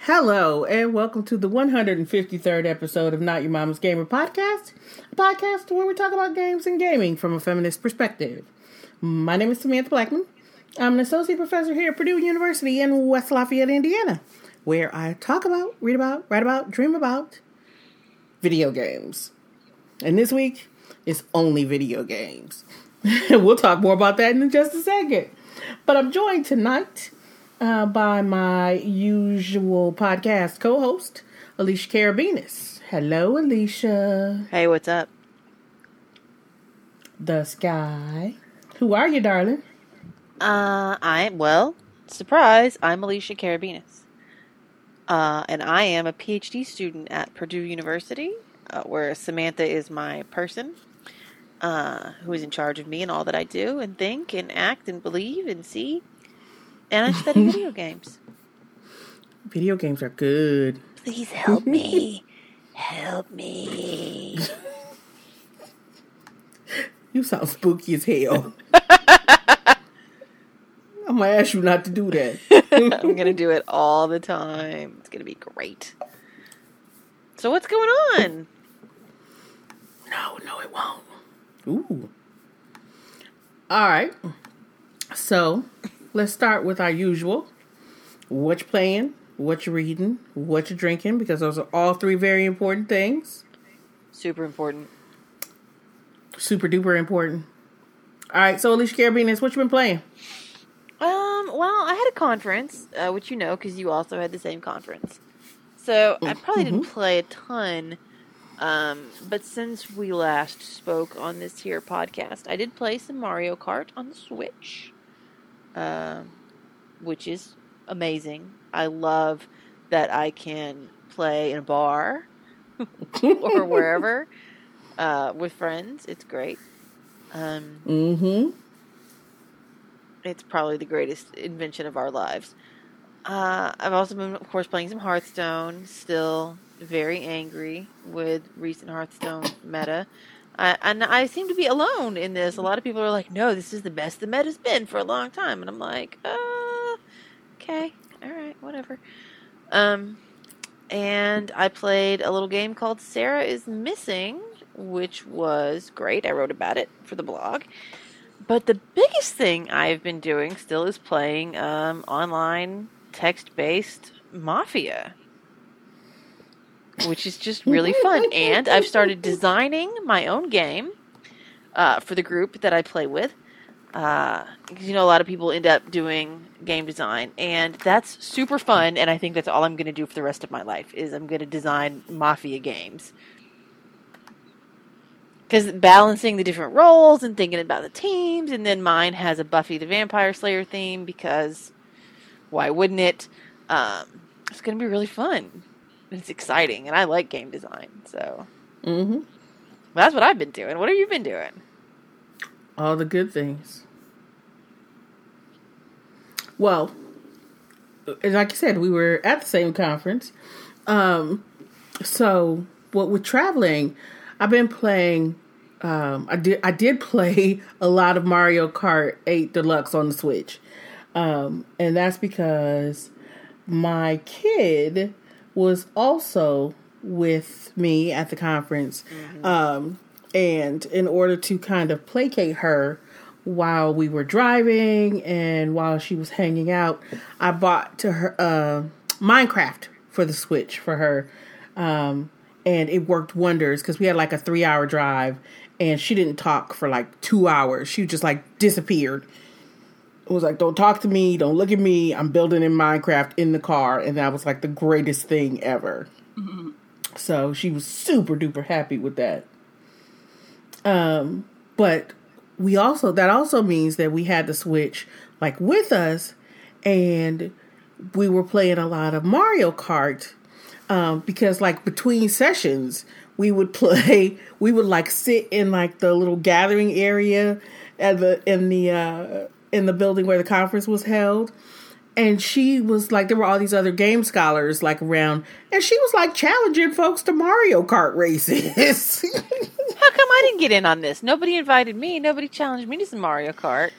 Hello, and welcome to the 153rd episode of Not Your Mama's Gamer Podcast, podcast where we talk about games and gaming from a feminist perspective. My name is Samantha Blackmon. I'm an associate professor here at Purdue University in West Lafayette, Indiana, where I talk about, read about, write about, dream about video games. And this week is only video games. we'll talk more about that in just a second. But I'm joined tonight uh, by my usual podcast co host, Alisha Karabinus. Hello, Alisha. Hey, what's up? The Sky. Who are you, darling? Uh, I well, surprise, I'm Alisha Karabinus. Uh, and I am a PhD student at Purdue University, uh, where Samantha is my person, uh, who is in charge of me and all that I do and think and act and believe and see and I study video games. Video games are good. Please help me. help me. you sound spooky as hell. I'm gonna ask you not to do that. I'm gonna do it all the time. It's gonna be great. So what's going on? No, no, it won't. Ooh. All right. So let's start with our usual. What you playing? What you're reading? What you're drinking? Because those are all three very important things. Super important. Super duper important. All right, so Alisha Karabinus, what you been playing? Um, well, I had a conference, uh, which you know because you also had the same conference. So I probably mm-hmm. didn't play a ton. Um, but since we last spoke on this here podcast, I did play some Mario Kart on the Switch. Uh, which is amazing. I love that I can play in a bar or wherever uh, with friends. It's great. Um, mm-hmm. It's probably the greatest invention of our lives. Uh, I've also been, of course, playing some Hearthstone. Still very angry with recent Hearthstone meta. I, and I seem to be alone in this. A lot of people are like, "No, this is the best the meta's been for a long time," and I'm like, "Uh, okay, whatever." Um, and I played a little game called Sara is Missing, which was great. I wrote about it for the blog. But the biggest thing I've been doing still is playing um, online text-based Mafia which is just really fun. And I've started designing my own game uh, for the group that I play with. Uh, you know, a lot of people end up doing game design, and that's super fun. And I think that's all I'm going to do for the rest of my life is I'm going to design mafia games. Because balancing the different roles and thinking about the teams, and then mine has a Buffy the Vampire Slayer theme because why wouldn't it? Um, it's going to be really fun it's exciting, and I like game design. So, mm-hmm. that's what I've been doing. What have you been doing? All the good things. Well, like I said, we were at the same conference. Um, so, what with traveling, I've been playing. Um, I did I did play a lot of Mario Kart 8 Deluxe on the Switch, um, and that's because my kid was also with me at the conference. Mm-hmm. Um, and in order to kind of placate her while we were driving and while she was hanging out, I bought to her uh, Minecraft for the Switch for her. Um, and it worked wonders because we had like a three hour drive and she didn't talk for like two hours. She just like disappeared it was like, don't talk to me, don't look at me. I'm building in Minecraft in the car. And that was like the greatest thing ever. Mm-hmm. So she was super duper happy with that. Um, but we also, that also means that we had to switch like with us and we were playing a lot of Mario Kart. Um, because like between sessions, we would play. We would like sit in like the little gathering area at the in the uh, in the building where the conference was held. And she was like, there were all these other game scholars like around, and she was like challenging folks to Mario Kart races. How come I didn't get in on this? Nobody invited me. Nobody challenged me to some Mario Kart.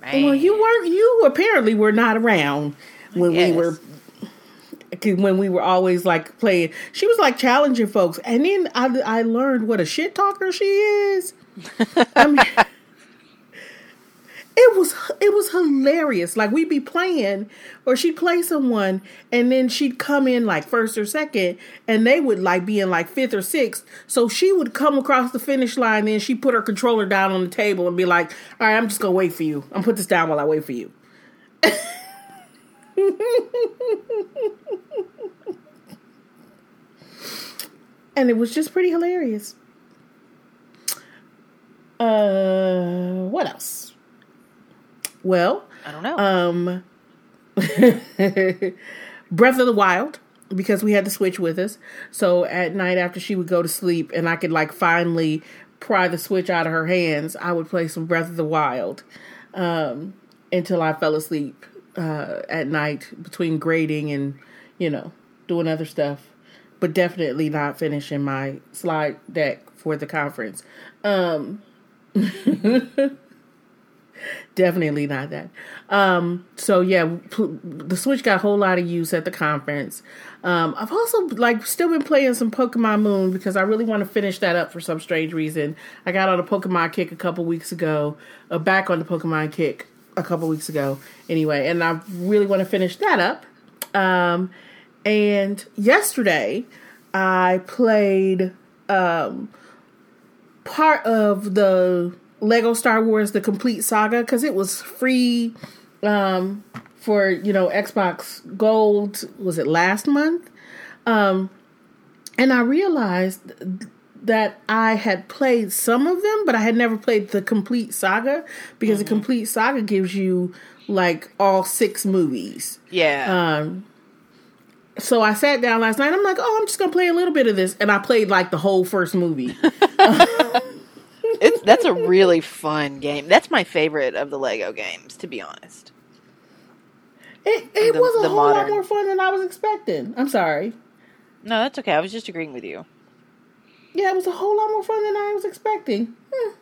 Man. Well, you weren't. You apparently were not around when we were when we were always like playing. She was like challenging folks, and then I, I learned what a shit talker she is. I mean, it was it was hilarious. Like we'd be playing, or she'd play someone, and then she'd come in like first or second, and they would like be in like fifth or sixth. So she would come across the finish line, then she put her controller down on the table and be like, "All right, I'm just gonna wait for you. I'm put this down while I wait for you." and it was just pretty hilarious. Uh, what else? Well, I don't know. Um, Breath of the Wild because we had the Switch with us. So at night after she would go to sleep and I could like finally pry the Switch out of her hands, I would play some Breath of the Wild um, until I fell asleep uh, at night between grading and you know doing other stuff. But definitely not finishing my slide deck for the conference. Um, Definitely not that. Um, so yeah, the Switch got a whole lot of use at the conference. Um, I've also like still been playing some Pokemon Moon because I really want to finish that up for some strange reason. I got on a Pokemon kick a couple weeks ago, uh, back on the Pokemon kick a couple weeks ago. Anyway, and I really want to finish that up. Um, and yesterday I played um, part of the Lego Star Wars: The Complete Saga because it was free um, for you know Xbox Gold. Was it last month? Um, and I realized that I had played some of them, but I had never played the complete saga because mm-hmm. the complete saga gives you like all six movies. Yeah. Um, so I sat down last night. I'm like, oh, I'm just gonna play a little bit of this, and I played like the whole first movie. it's that's a really fun game. That's my favorite of the Lego games, to be honest. It it the, was a whole modern. lot more fun than I was expecting. I'm sorry. No, that's okay. I was just agreeing with you. Yeah, it was a whole lot more fun than I was expecting. Hmm.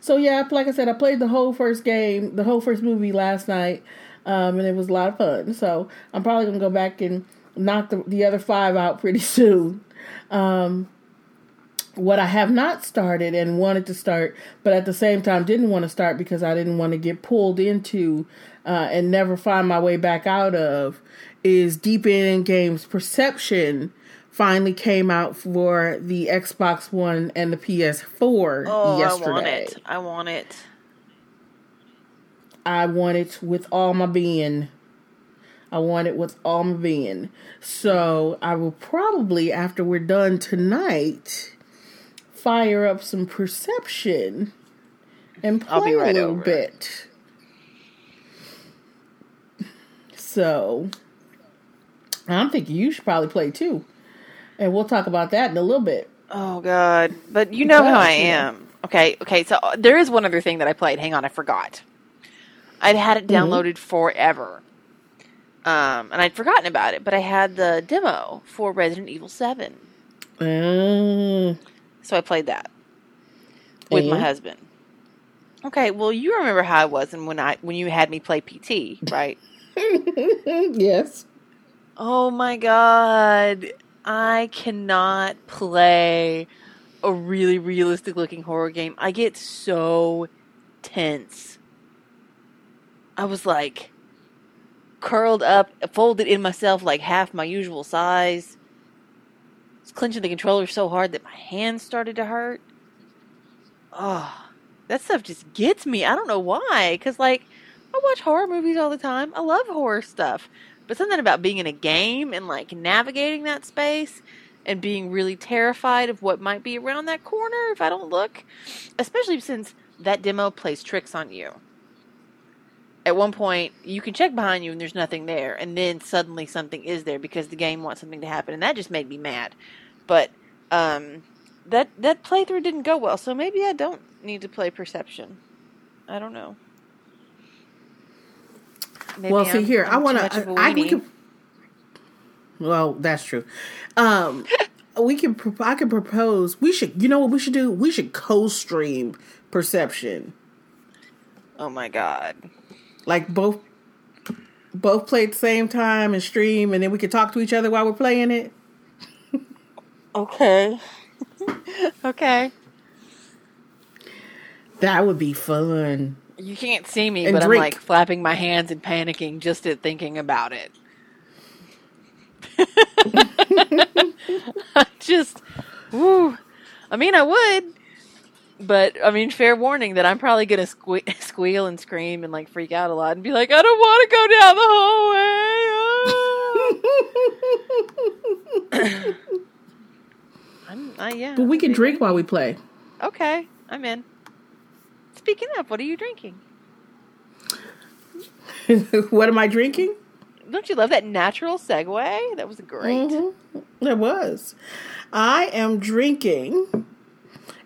So yeah, like I said, I played the whole first game, the whole first movie last night, um, and it was a lot of fun. So I'm probably gonna go back and knock the, the other five out pretty soon. Um, what I have not started and wanted to start, but at the same time didn't want to start because I didn't want to get pulled into uh, and never find my way back out of, is Deep End Games Perception finally came out for the Xbox One and the PS4 oh, yesterday. I want it. I want it. I want it with all my being. I want it with all my being. So I will probably, after we're done tonight, fire up some perception and play right a little over. bit. So, I'm thinking you should probably play too. And we'll talk about that in a little bit. Oh, God. But you know how I am. Okay, okay. So, uh, there is one other thing that I played. Hang on, I forgot. I'd had it mm-hmm. downloaded mm-hmm. forever. Um, and I'd forgotten about it, but I had the demo for Resident Evil 7. Mm. So I played that with and? my husband. Okay, well, you remember how I was, and when I when you had me play PT, right? yes. Oh my god, I cannot play a really realistic looking horror game. I get so tense. I was like curled up, folded in myself like half my usual size clenching the controller so hard that my hands started to hurt. Oh, that stuff just gets me. I don't know why. Because, like, I watch horror movies all the time. I love horror stuff. But something about being in a game and, like, navigating that space and being really terrified of what might be around that corner if I don't look, especially since that demo plays tricks on you. At one point, you can check behind you and there's nothing there, and then suddenly something is there because the game wants something to happen, and that just made me mad. But Um, that that playthrough didn't go well, so maybe I don't need to play Perception. I don't know. Maybe well, see I'm- here, I'm I want to. I we can. Well, that's true. Um, we can. I can propose. We should. You know what we should do? We should co-stream Perception. Oh my god. Like both. Both play at the same time and stream, and then we can talk to each other while we're playing it. Okay. okay. That would be fun. You can't see me, And but drink. I'm like flapping my hands and panicking just at thinking about it. Just, woo. I mean, I would, but I mean, fair warning that I'm probably gonna sque- squeal and scream and like freak out a lot and be like, I don't want to go down the hallway. ah." I'm, I, yeah. But we can drink while we play. Okay, I'm in. Speaking of, what are you drinking? what am I drinking? Don't you love that natural segue? That was great. Mhm. It was. I am drinking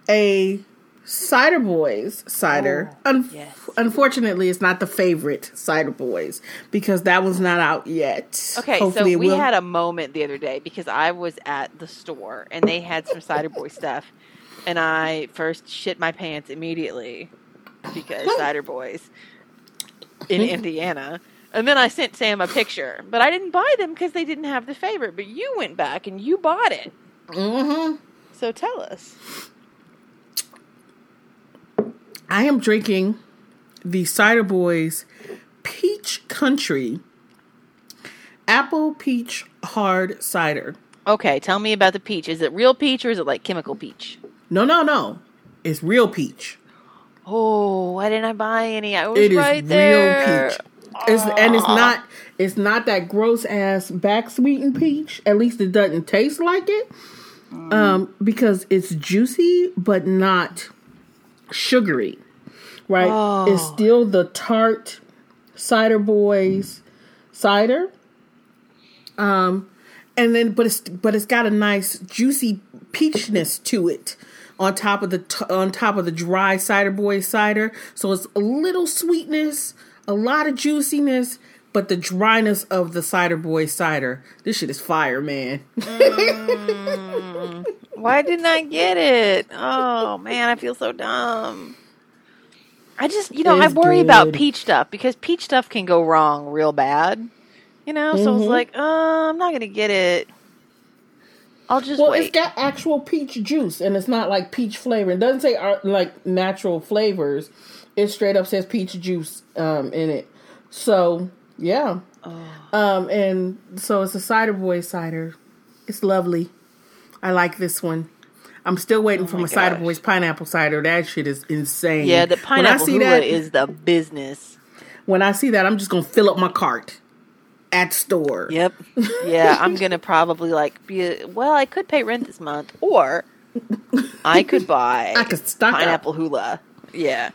a Cider Boys cider. Oh, Un- yes. Unfortunately, it's not the favorite Cider Boys because that one's not out yet. Okay, Hopefully so we had a moment the other day because I was at the store and they had some Cider Boy stuff, and I first shit my pants immediately because Cider Boys in Indiana. And then I sent Sam a picture, but I didn't buy them because they didn't have the favorite. But you went back and you bought it. Mm-hmm. So tell us. I am drinking the Cider Boys Peach Country Apple Peach Hard Cider. Okay, tell me about the peach. Is it real peach or is it like chemical peach? No, no, no. It's real peach. Oh, why didn't I buy any? I was It is right there. real peach. It's, and it's not it's not that gross ass back sweetened peach. At least it doesn't taste like it. Um, because it's juicy but not sugary. Right? Oh. It's still the tart cider boys cider. Um and then but it's but it's got a nice juicy peachness to it on top of the t- on top of the dry cider boy cider so it's a little sweetness a lot of juiciness but the dryness of the cider boy cider this shit is fire man Why didn't I get it? Oh man, I feel so dumb. I just, you know, I worry about peach stuff because peach stuff can go wrong real bad. You know, so I was like, uh, I'm not gonna get it. I'll just well wait. it's got actual peach juice and it's not like peach flavor it doesn't say uh, like natural flavors it straight up says peach juice um in it so yeah um and so it's a cider boy cider it's lovely i like this one i'm still waiting for Oh my my cider boys pineapple cider that shit is insane yeah, the when i pineapple see that is the business. when i see that i'm just gonna fill up my cart at store Yep. Yeah, I'm gonna probably like be. A, well, I could pay rent this month, or I could buy. I could stock up. pineapple hula. Yeah,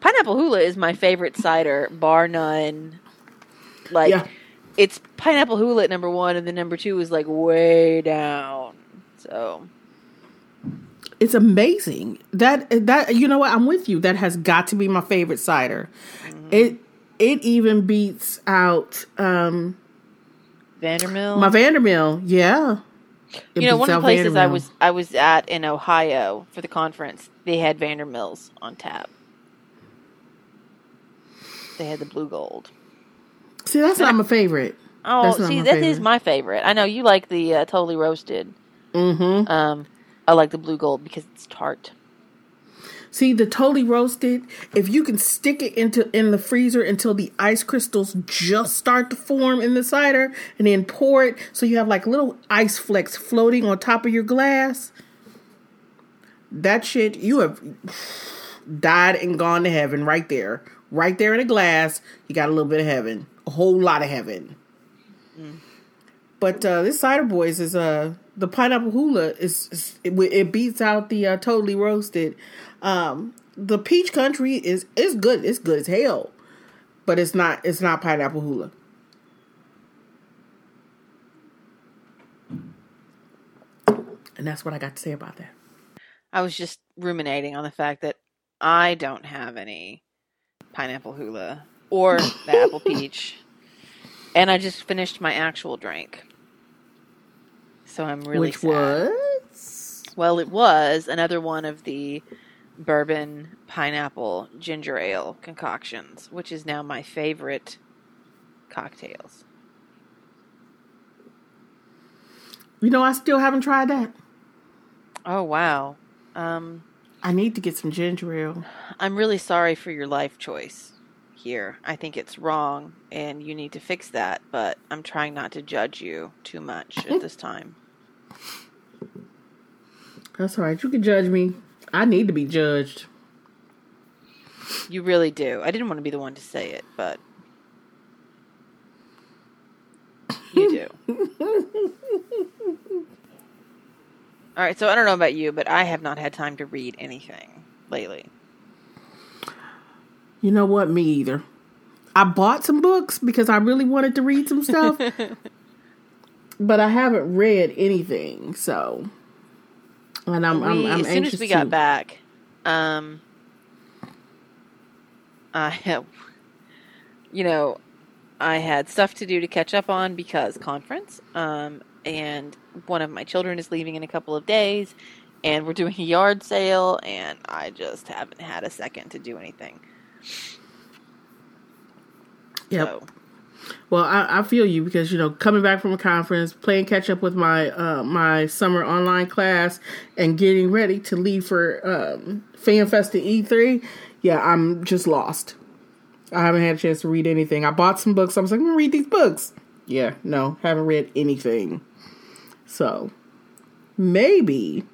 pineapple hula is my favorite cider, bar none. Like, Yeah. it's pineapple hula at number one, and then number two is like way down. So It's amazing. That that you know what? I'm with you. That has got to be my favorite cider. Mm-hmm. It it even beats out um Vandermill. my Vandermill. Yeah. It you know, one of the places I was I was at in Ohio for the conference, they had Vandermills on tap. They had the blue gold. See, that's not my favorite. Oh, see, my that is favorite. my favorite. I know you like the uh, totally roasted. Mm-hmm. Um, I like the blue gold because it's tart. See, the totally roasted, if you can stick it into in the freezer until the ice crystals just start to form in the cider and then pour it so you have like little ice flecks floating on top of your glass. That shit, you have died and gone to heaven right there. Right there in a glass, you got a little bit of heaven. A whole lot of heaven. But uh, this cider boys is uh the pineapple hula is, is it, it beats out the uh, totally roasted. Um, the peach country is is good. It's good as hell, but it's not it's not pineapple hula. And that's what I got to say about that. I was just ruminating on the fact that I don't have any pineapple hula or the apple peach. And I just finished my actual drink. So I'm really Which sad. was Well, it was another one of the bourbon pineapple ginger ale concoctions, which is now my favorite cocktails. you know I still haven't tried that. Oh wow. Um I need to get some ginger ale. I'm really sorry for your life choice here. I think it's wrong and you need to fix that, but I'm trying not to judge you too much at this time. That's all right. You can judge me. I need to be judged. You really do. I didn't want to be the one to say it, but you do. All right, so I don't know about you, but I have not had time to read anything lately. You know what? Me either. I bought some books because I really wanted to read some stuff, but I haven't read anything. So, and I'm I'm, I'm as soon as we got to. back, um, I have, you know, I had stuff to do to catch up on because conference, um, and one of my children is leaving in a couple of days, and we're doing a yard sale, and I just haven't had a second to do anything. Yep. So, Well, I, I feel you because you know coming back from a conference, playing catch up with my uh, my summer online class, and getting ready to leave for um, FanFest and E3. Yeah, I'm just lost. I haven't had a chance to read anything. I bought some books. I was like, I'm gonna read these books. Yeah, no, haven't read anything. So maybe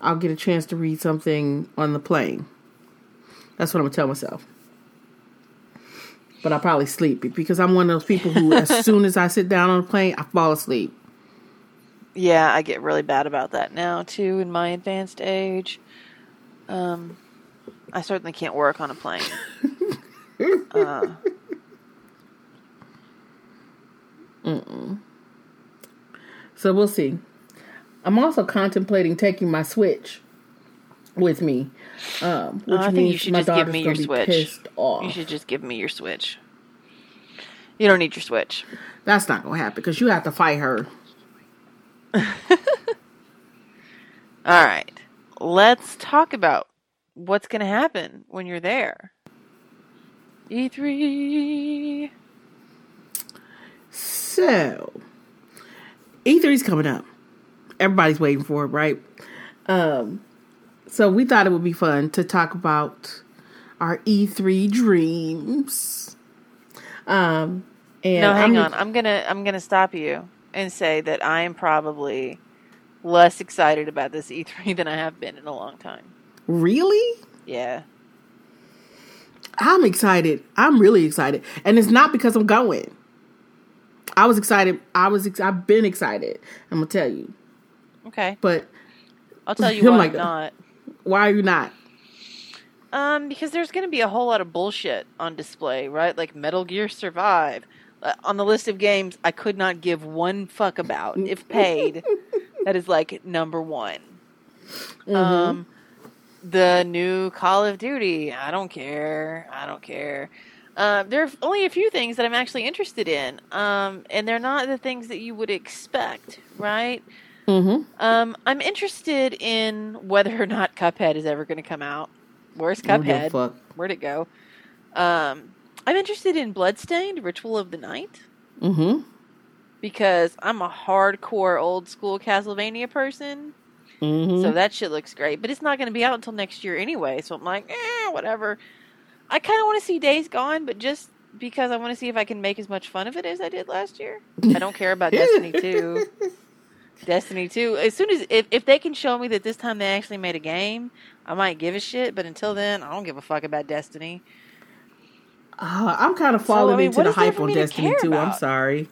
I'll get a chance to read something on the plane. That's what I'm gonna tell myself but I'll probably sleep because I'm one of those people who, as soon as I sit down on a plane, I fall asleep. yeah, I get really bad about that now too in my advanced age. Um, I certainly can't work on a plane. uh, So we'll see. I'm also contemplating taking my Switch with me, um, which I think you should just give me your Switch. You should just give me your Switch. You don't need your Switch. That's not gonna happen because you have to fight her. All right. Let's talk about what's going to happen when you're there. E E3. So, E3's coming up. Everybody's waiting for it, right? Um, so we thought it would be fun to talk about our E3 dreams. Um, and No, hang I'm- on. I'm going to I'm to stop you and say that I am probably less excited about this E3 than I have been in a long time. Really? Yeah. I'm excited. I'm really excited, and it's not because I'm going. I was excited. I was. Ex- I've been excited. I'm gonna tell you, Okay. but I'll tell you why my I'm not. Why are you not? Um, because there's going to be a whole lot of bullshit on display, right? Like Metal Gear Survive. Uh, on the list of games I could not give one fuck about, if paid, that is like number one. Um, the new Call of Duty. I don't care. I don't care. Uh, there are only a few things that I'm actually interested in, um, and they're not the things that you would expect, right? Mm-hmm. Um, I'm interested in whether or not Cuphead is ever going to come out. Where's Cuphead? fuck. Where'd it go? Um, I'm interested in Bloodstained: Ritual of the Night Mm-hmm. because I'm a hardcore old school Castlevania person. Mm-hmm. So that shit looks great, but it's not going to be out until next year anyway. So I'm like, eh, whatever. I kind of want to see Days Gone, but just because I want to see if I can make as much fun of it as I did last year. I don't care about Destiny 2. Destiny 2. As soon as if, if they can show me that this time they actually made a game, I might give a shit. But until then, I don't give a fuck about Destiny. Uh, I'm kind of falling I mean, into the hype on Destiny care 2. I'm sorry.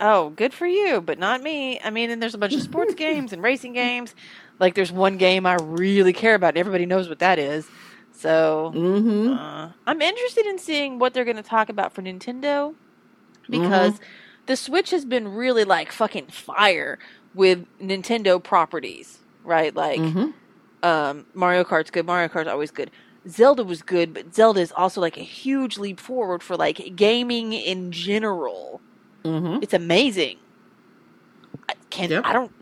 Oh, good for you, but not me. I mean, and there's a bunch of sports games and racing games. Like, there's one game I really care about. and Everybody knows what that is. So, Mm-hmm. uh, I'm interested in seeing what they're going to talk about for Nintendo because the Switch has been really like fucking fire with Nintendo properties, right? Like Mm-hmm. um, Mario Kart's good. Mario Kart's always good. Zelda was good, but Zelda is also like a huge leap forward for like gaming in general. Mm-hmm. It's amazing. I can Yep. I don't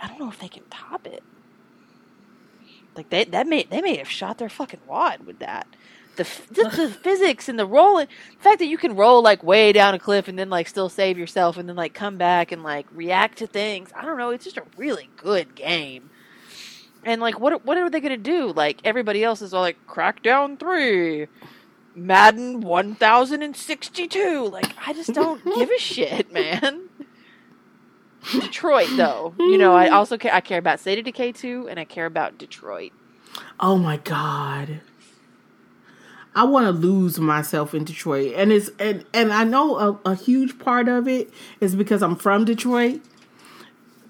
I don't know if they can top it. Like they that may they may have shot their fucking wad with that. The, the, the physics and the rolling, the fact that you can roll like way down a cliff and then like still save yourself and then like come back and like react to things. I don't know. It's just a really good game. And like, what what are they gonna do? Like everybody else is all like Crackdown three, Madden one thousand and sixty two. Like I just don't give a shit, man. Detroit, though, you know, I also care. I care about State of Decay two, and I care about Detroit. Oh my god. I want to lose myself in Detroit, and it's and and I know a, a huge part of it is because I'm from Detroit,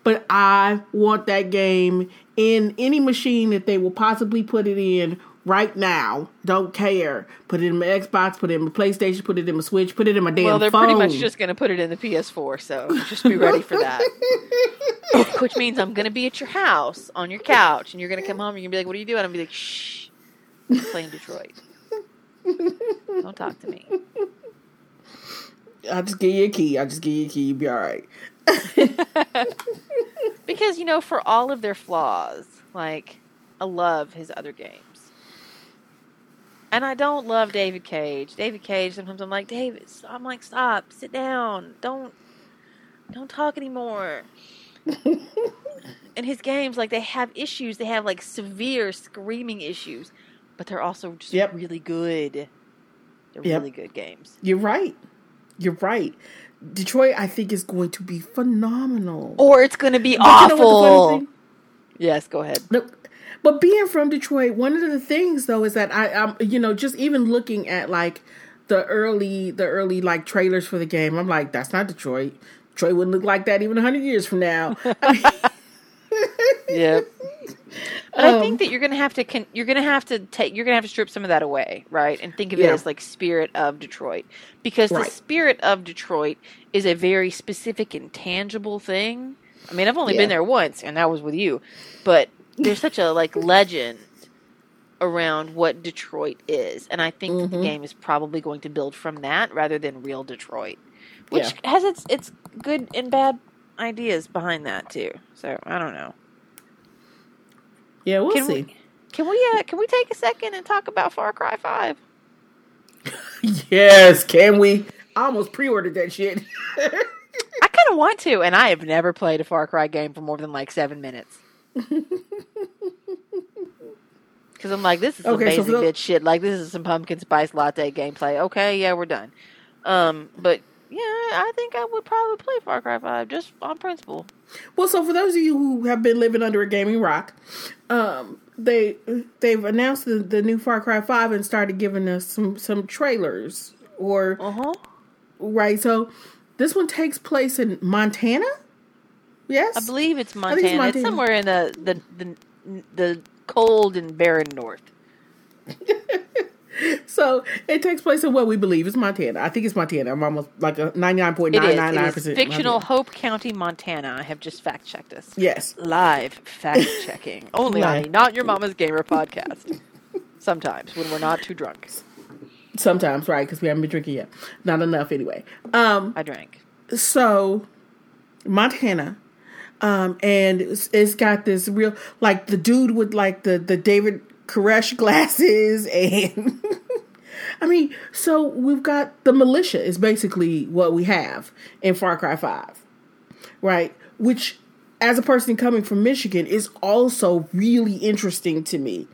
but I want that game in any machine that they will possibly put it in right now. Don't care. Put it in my Xbox, put it in my PlayStation, put it in my Switch, put it in my damn Well, they're phone. pretty much just going to put it in the PS4, so just be ready for that. Which means I'm going to be at your house on your couch, and you're going to come home and you're going to be like, "What are you doing?" I'm going to be like, "Shh, I'm playing Detroit. Don't talk to me." I'll just give you a key. I'll just give you a key. You'll be all right. Because you know, for all of their flaws, like I love his other games. And I don't love David Cage. David Cage, sometimes I'm like, David, I'm like, stop, sit down, don't, don't talk anymore. and his games, like, they have issues. They have like severe screaming issues, but they're also just Yep. really good. They're Yep. really good games. You're right. You're right. Detroit, I think, is going to be phenomenal. Or it's going to be But you know what the funny awful. yes, go ahead. No, but being from Detroit, one of the things though is that I, I'm, you know, just even looking at like the early, the early like trailers for the game, I'm like, that's not Detroit. Detroit wouldn't look like that even hundred years from now. I mean, Yep. But I Um, think that you're gonna have to con- you're gonna have to take you're gonna have to strip some of that away, right? And think of it as like spirit of Detroit, because Right. the spirit of Detroit is a very specific and tangible thing. I mean, I've only Yeah. been there once, and that was with you, but there's such a like legend around what Detroit is, and I think that the game is probably going to build from that rather than real Detroit, which Yeah. has its its good and bad ideas behind that too. So I don't know. Yeah, we'll Can see. we can we uh, can we take a second and talk about Far Cry Five? Yes, can we? I almost pre-ordered that shit. I kind of want to, and I have never played a Far Cry game for more than like seven minutes. Because I'm like, this is some Okay, so basic the- bitch shit. Like, this is some pumpkin spice latte gameplay. Okay, yeah, we're done. Um, but yeah, I think I would probably play Far Cry Five just on principle. Well, so for those of you who have been living under a gaming rock, um, they they've announced the, the new Far Cry Five and started giving us some some trailers or Uh huh. right. So this one takes place in Montana. Yes, I believe it's Montana. it's it's, somewhere in the the the, the cold and barren north. so. It takes place in what we believe is Montana. I think it's Montana. I'm almost like a ninety nine point It nine is. nine nine It is percent fictional Hope County, Montana. I have just fact checked us. Yes, Live fact checking. Only on. Not Your Mama's Gamer podcast. Sometimes when we're not too drunk. sometimes right because we haven't been drinking yet. Not enough anyway. Um, I drank. so Montana, um, and it's, it's got this real like the dude with like the the David Koresh glasses, and I mean, so we've got the militia is basically what we have in Far Cry Five, right? Which, as a person coming from Michigan, is also really interesting to me,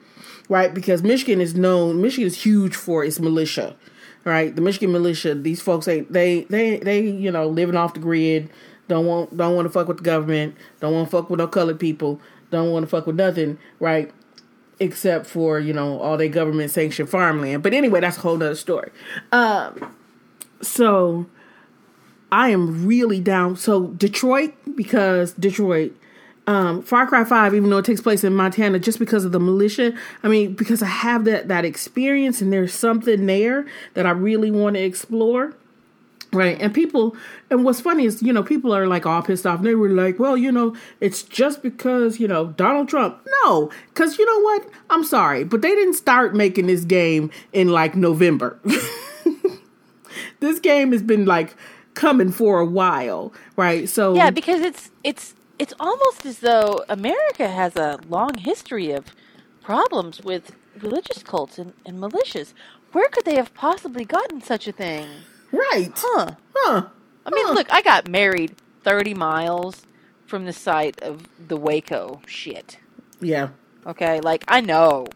right? Because Michigan is known, Michigan is huge for its militia, right? The Michigan militia, these folks ain't they they they you know living off the grid, don't want don't want to fuck with the government, don't want to fuck with no colored people, don't want to fuck with nothing, right? Except for you know all their government sanctioned farmland. But anyway, that's a whole nother story. Um, so I am really down. So Detroit because Detroit. Um, Far Cry Five, even though it takes place in Montana, just because of the militia. I mean, because I have that that experience, and there's something there that I really want to explore. Right. And people, and what's funny is, you know, people are like all pissed off. And they were like, well, you know, it's just because, you know, Donald Trump. No, because you know what? I'm sorry, but they didn't start making this game in like November. this game has been like coming for a while, right? So Yeah, because it's it's it's almost as though America has a long history of problems with religious cults and, and militias. Where could they have possibly gotten such a thing? Right, Huh. huh? I mean, Huh. look, I got married 30 miles from the site of the Waco shit. Yeah, Okay? Like, I know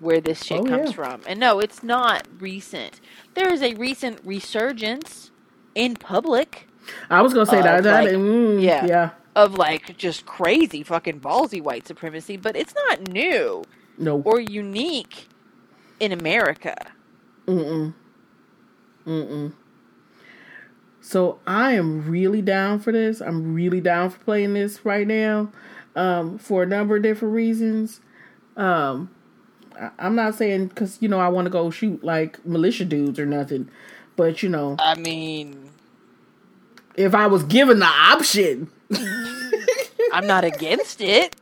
where this shit Oh, comes yeah. from. And no, it's not recent. There is a recent resurgence in public I was gonna say Uh, that. that like, mm, yeah. yeah. of like just crazy fucking ballsy white supremacy, but it's not new No. or unique in America. Mm-mm. Mm-mm. So I am really down for this. I'm really down for playing this right now, um, for a number of different reasons. Um, I, I'm not saying because you know I want to go shoot like militia dudes or nothing, but you know I mean, if I was given the option, I'm not against it.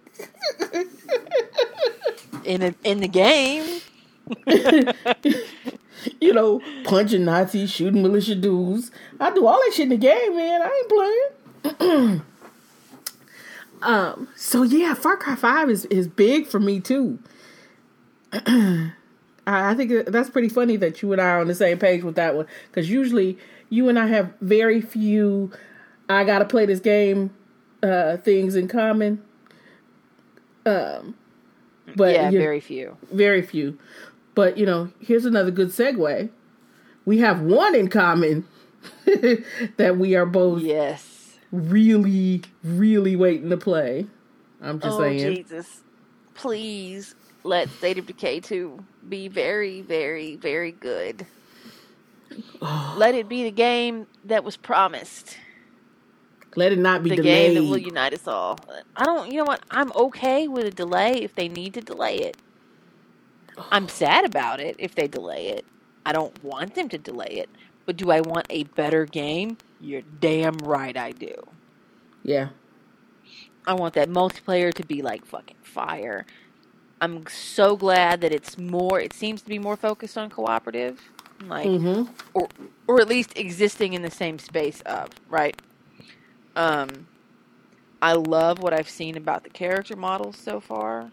In a, in the game, you know, punching Nazis, shooting militia dudes, I do all that shit in the game, man. I ain't playing. Um. So yeah, Far Cry Five is is big for me too. I, I think that's pretty funny that you and I are on the same page with that one because usually you and I have very few. I gotta play this game. Uh, things in common. Um, but yeah, very few. very few. But you know, here's another good segue. We have one in common that we are both Yes. really, really waiting to play. I'm just oh saying. Jesus! Please let State of Decay two be very, very, very good. let it be the game that was promised. Let it not be the delayed. game that will unite us all. I don't. You know what? I'm okay with a delay if they need to delay it. I'm sad about it if they delay it. I don't want them to delay it. But do I want a better game? You're damn right I do. yeah. I want that multiplayer to be like fucking fire. I'm so glad that it's more. It seems to be more focused on cooperative, like, Mm-hmm. or or at least existing in the same space of right. Um, I love what I've seen about the character models so far.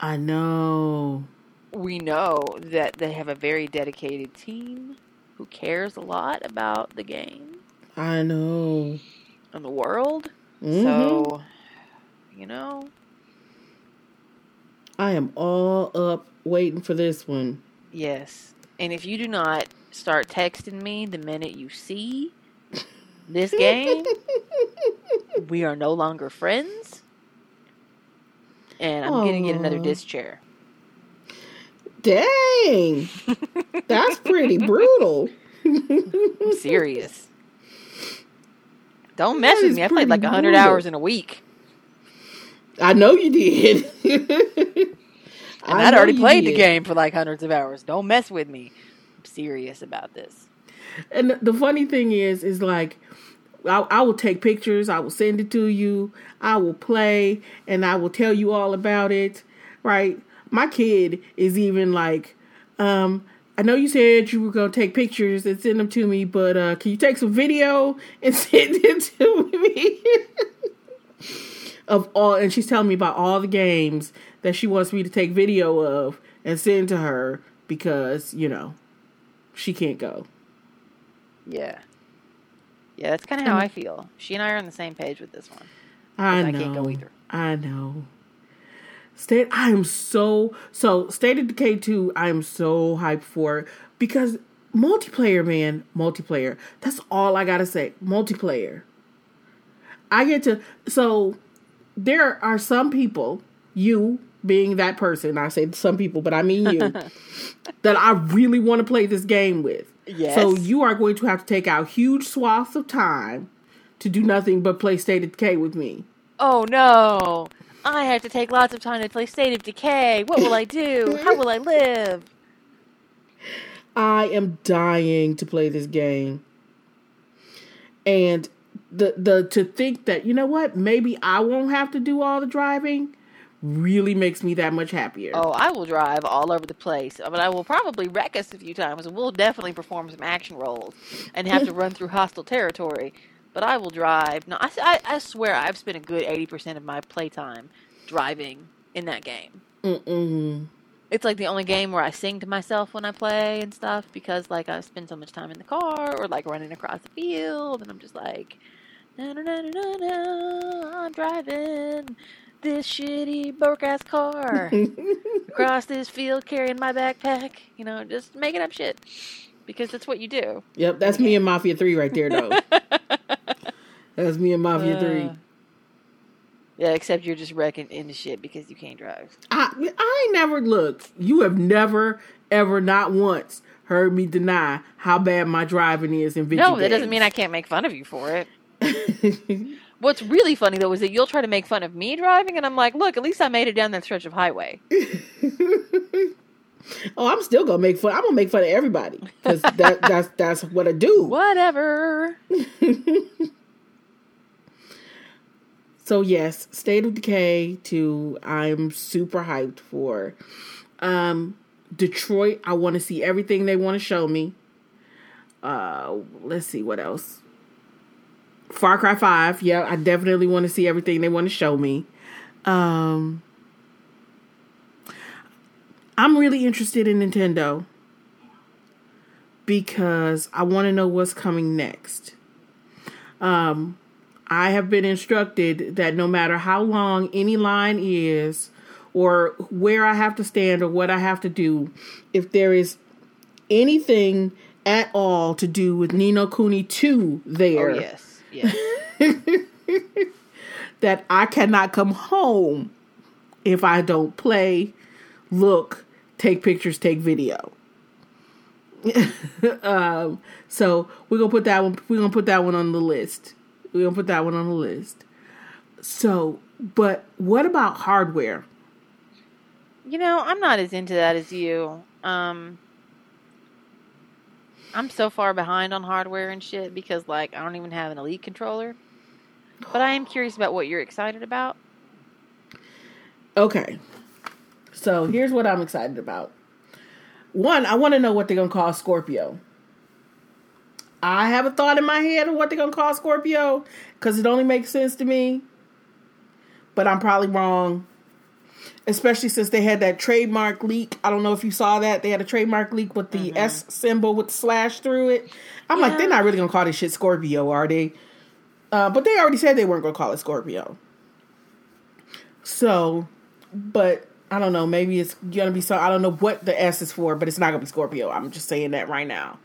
I know. We know that they have a very dedicated team who cares a lot about the game I know. and the world. Mhm. So, you know, I am all up waiting for this one. Yes. And if you do not start texting me the minute you see this game, we are no longer friends. And I'm to get another disc chair. Dang. That's pretty brutal. I'm serious. Don't mess That with me. I played like pretty 100 brutal. hours in a week. I know you did. And I'd already played the game for like hundreds of hours. Don't mess with me. I'm serious about this. And the funny thing is, is like, I, I will take pictures. I will send it to you. I will play, and I will tell you all about it. Right? My kid is even like, um, I know you said you were gonna take pictures and send them to me, but uh, can you take some video and send it to me? of all, and she's telling me about all the games that she wants me to take video of and send to her because you know she can't go. Yeah. Yeah, that's kind of how I feel. She and I are on the same page with this one. I I can't go either. I know. State I am so so State of Decay 2, I am so hyped for because multiplayer, man, multiplayer. That's all I gotta say. Multiplayer. I get to so there are some people, you being that person, I say some people, but I mean you, that I really want to play this game with. Yes. So you are going to have to take out huge swaths of time to do nothing but play State of Decay with me. Oh no! I have to take lots of time to play State of Decay. What will I do? How will I live? I am dying to play this game. And the the to think that, you know what, maybe I won't have to do all the driving really makes me that much happier. Oh, I will drive all over the place, but I will probably wreck us a few times, and we'll definitely perform some action rolls and have to run through hostile territory. But I will drive. No, I, I, I swear I've spent a good eighty percent of my playtime driving in that game. Mm-mm. It's like the only game where I sing to myself when I play and stuff because like I spend so much time in the car or like running across the field, and I'm just like, na na na na na, I'm driving this shitty broke ass car across this field carrying my backpack. You know, just making up shit because that's what you do. Yep, that's me and Mafia 3 right there, though. that's me and Mafia Uh, 3. Yeah, except you're just wrecking into shit because you can't drive. I, I ain't never, look, you have never, ever, not once heard me deny how bad my driving is in video No, that doesn't mean I can't make fun of you for it. What's really funny though is that you'll try to make fun of me driving, and I'm like, look, at least I made it down that stretch of highway. oh, I'm still gonna make fun. I'm gonna make fun of everybody because that, that's that's what I do. Whatever. So yes, State of Decay 2 I'm super hyped for. Um Detroit, I want to see everything they want to show me. Uh let's see what else. Far Cry 5, yeah, I definitely want to see everything they want to show me. Um I'm really interested in Nintendo because I want to know what's coming next. Um I have been instructed that no matter how long any line is, or where I have to stand, or what I have to do, if there is anything at all to do with Ni no Kuni 2 there, Oh yes, yes. that I cannot come home if I don't play, look, take pictures, take video. um, so we're gonna put that one. We're gonna put that one on the list. We're gonna put that one on the list. So, but what about hardware? You know, I'm not as into that as you. Um, I'm so far behind on hardware and shit because, like, I don't even have an Elite controller. But I am curious about what you're excited about. Okay, so here's what I'm excited about. One, I want to know what they're gonna call Scorpio. I have a thought in my head of what they're gonna call Scorpio because it only makes sense to me, but I'm probably wrong. Especially since they had that trademark leak. I don't know if you saw that. They had a trademark leak with the S symbol with slash through it. I'm like, they're not really gonna call this shit Scorpio, are they? Uh, but they already said they weren't gonna call it Scorpio. So, but I don't know. Maybe it's gonna be so. I don't know what the S is for, but it's not gonna be Scorpio. I'm just saying that right now.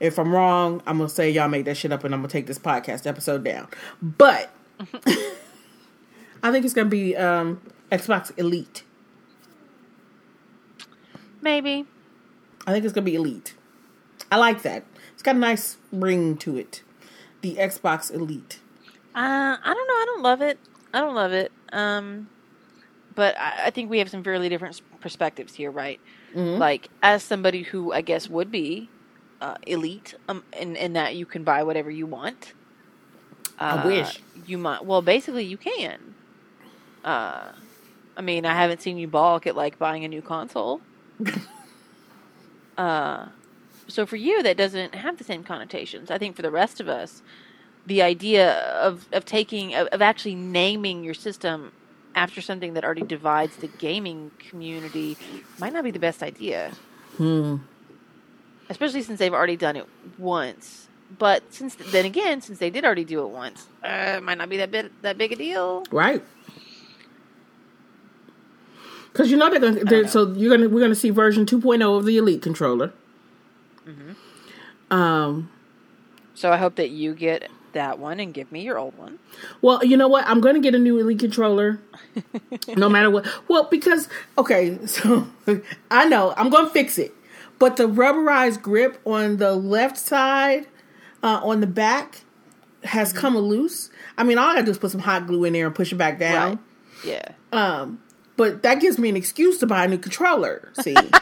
If I'm wrong, I'm gonna say y'all made that shit up, and I'm gonna take this podcast episode down. But I think it's gonna be um, Xbox Elite. Maybe. I think it's gonna be Elite. I like that. It's got a nice ring to it. The Xbox Elite. Uh, I don't know. I don't love it. I don't love it. Um, but I, I think we have some fairly different perspectives here, right? Like, as somebody who I guess would be uh, elite, um, in in that you can buy whatever you want. I Uh, wish. you might. Well, basically, you can. Uh, I mean, I haven't seen you balk at like buying a new console. uh, so for you, that doesn't have the same connotations. I think for the rest of us, the idea of of taking of, of actually naming your system after something that already divides the gaming community might not be the best idea. Hmm. Especially since they've already done it once. But since then again, since they did already do it once, uh, it might not be that bit that big a deal. Right. Because you know they're gonna. They're, so you're gonna we're gonna see version 2.0 of the Elite controller. Mm-hmm. Um. So I hope that you get that one and give me your old one. Well, you know what? I'm gonna get a new Elite controller, no matter what. Well, because okay, so I know I'm gonna fix it, but the rubberized grip on the left side, uh, on the back, has come loose. I mean, all I gotta do is put some hot glue in there and push it back down. Right. Yeah. Um, but that gives me an excuse to buy a new controller. See, That's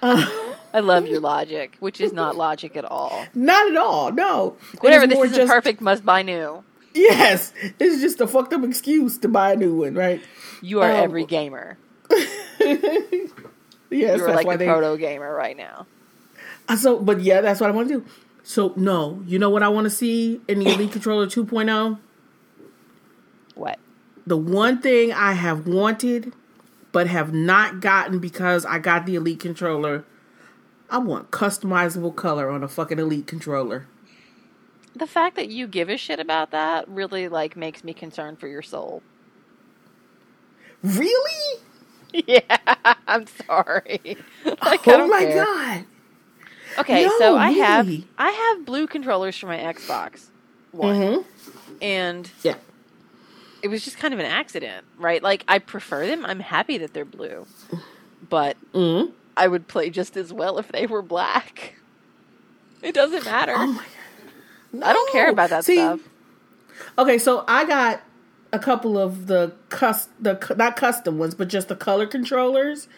I love your logic, which is not logic at all. Not at all. No. Whatever. This isn't just- perfect. Must buy new. Yes, it's just a fucked up excuse to buy a new one, right? You are Um, every gamer. Yes, You're like the they. proto gamer right now. Uh, So, but yeah, that's what I want to do. So, no, you know what I want to see in the Elite Controller 2.0? What? The one thing I have wanted but have not gotten because I got the Elite Controller. I want customizable color on a fucking Elite Controller. The fact that you give a shit about that really like makes me concerned for your soul. Really? Yeah, I'm sorry. like, oh my care. god. Okay, No, so I have? I have blue controllers for my Xbox One, Mhm. and Yeah. It was just kind of an accident, right? Like I prefer them. I'm happy that they're blue, but Mhm. I would play just as well if they were black. It doesn't matter. Oh my god. I don't care about that See, stuff. Okay, so I got a couple of the cus the not custom ones, but just the color controllers.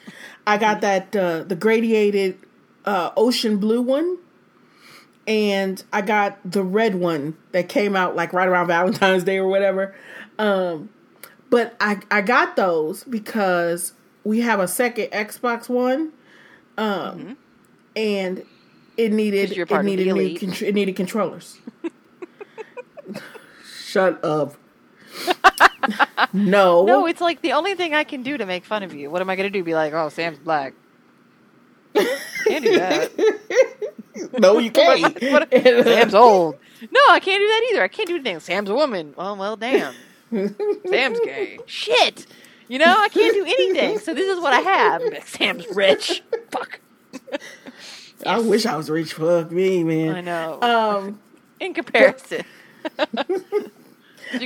I got that uh, the gradiated uh, ocean blue one, and I got the red one that came out like right around Valentine's Day or whatever. Um, but I I got those because we have a second Xbox One, um, and it needed it part of the needed new contr- it needed controllers. Shut up. no. No, it's like the only thing I can do to make fun of you. What am I going to do? Be like, oh, Sam's black. Can't do that. no, you can't. What- Sam's old. No, I can't do that either. I can't do anything. Sam's a woman. Well, well, damn. Sam's gay. Shit. You know, I can't do anything. So this is what I have. Sam's rich. Fuck. I wish I was rich. Fuck me, man. I know. Um, In comparison.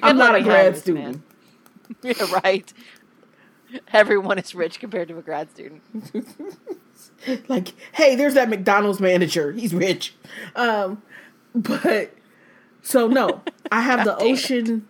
I'm not a grad student. man. Yeah, right. Everyone is rich compared to a grad student. like, hey, there's that McDonald's manager. He's rich. Um, but so no, I have the ocean,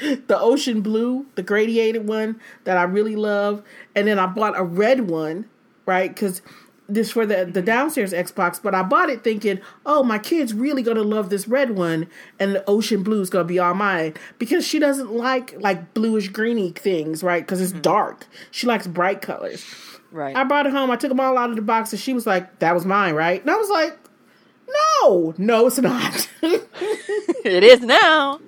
the ocean blue, the gradiated one that I really love, and then I bought a red one, right? Because this for the the downstairs Xbox, but I bought it thinking, oh, my kid's really gonna love this red one, and the ocean blue is gonna be all mine because she doesn't like like bluish greeny things, right? Because it's mm-hmm. dark. She likes bright colors. Right. I brought it home. I took them all out of the box, and she was like, "That was mine, right?" And I was like, "No, no, it's not." it is now.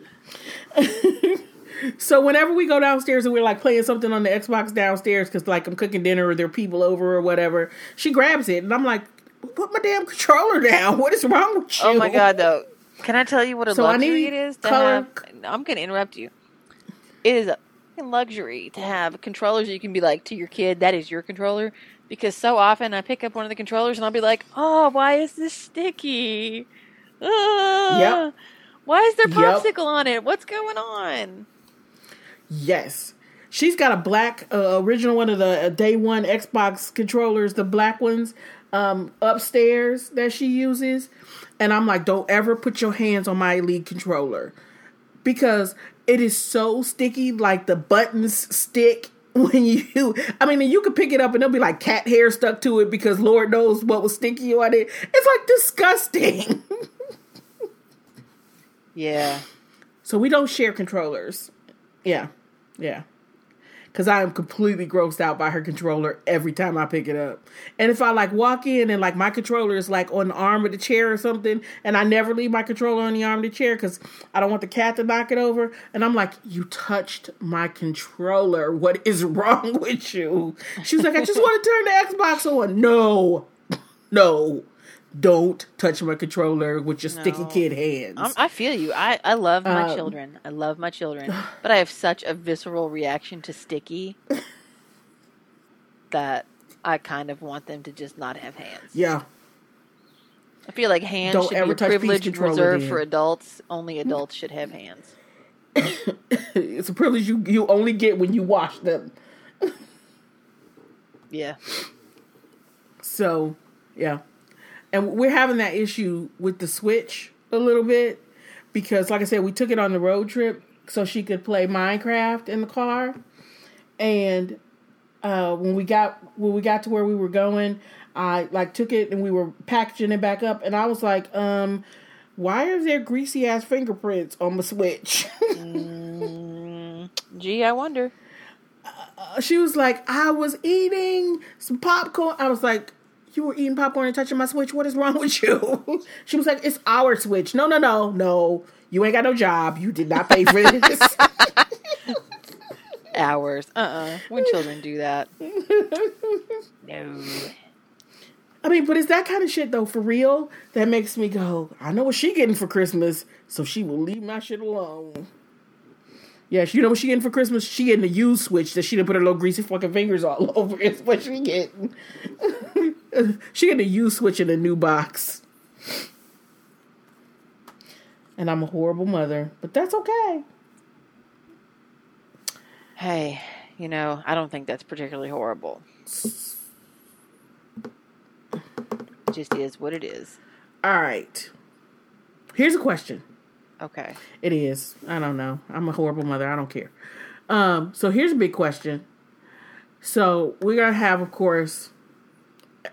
so whenever we go downstairs and we're like playing something on the Xbox downstairs, because like I'm cooking dinner or there are people over or whatever, she grabs it, and I'm like, "Put my damn controller down. What is wrong with you?" Oh my god, though. Can I tell you what a So luxury it is to color- have? I'm going to interrupt you. It is a fucking luxury to have controllers you can be like to your kid, that is your controller. Because so often I pick up one of the controllers and I'll be like, oh, why is this sticky? Ah, Yep. Why is there Yep. popsicle on it? What's going on? Yes. She's got a black uh, original one of the uh, day one Xbox controllers, the black ones um, upstairs that she uses. And I'm like, don't ever put your hands on my Elite controller because it is so sticky, like the buttons stick when you. I mean, you could pick it up and there'll be like cat hair stuck to it because Lord knows what was sticky on it. It's like disgusting. Yeah. So we don't share controllers. Yeah. Yeah. Cause I am completely grossed out by her controller every time I pick it up. And if I like walk in and like my controller is like on the arm of the chair or something, and I never leave my controller on the arm of the chair because I don't want the cat to knock it over. And I'm like, You touched my controller. What is wrong with you? She was like, I just want to turn the Xbox on. No. No. Don't touch my controller with your sticky kid hands. I'm, I feel you. I, I love my Um, children. I love my children. But I have such a visceral reaction to sticky that I kind of want them to just not have hands. yeah. I feel like hands Don't should ever be a privilege reserved for adults. Only adults should have hands. it's a privilege you you only get when you wash them. Yeah. So, yeah. And we're having that issue with the Switch a little bit because like I said, we took it on the road trip so she could play Minecraft in the car. And uh when we got when we got to where we were going, I like took it and we were packaging it back up, and I was like, um, why are there greasy ass fingerprints on the Switch? mm, gee, I wonder. Uh, she was like, I was eating some popcorn. I was like, you were eating popcorn and touching my Switch. What is wrong with you? she was like, it's our Switch. No, no, no, no. You ain't got no job. You did not pay for this. Hours. Uh uh-uh. uh When children do that. no. I mean, but it's that kind of shit though, for real, that makes me go, I know what she getting for Christmas, so she will leave my shit alone. Yeah, you know what she getting for Christmas? She getting a used switch that she done put her little greasy fucking fingers all over. Is what she getting. she getting a used switch in a new box. And I'm a horrible mother, but that's okay. Hey, you know, I don't think that's particularly horrible. It just is what it is. All right. Here's a question. Okay. It is. I don't know. I'm a horrible mother. I don't care. Um, so here's a big question. So we're gonna have, of course,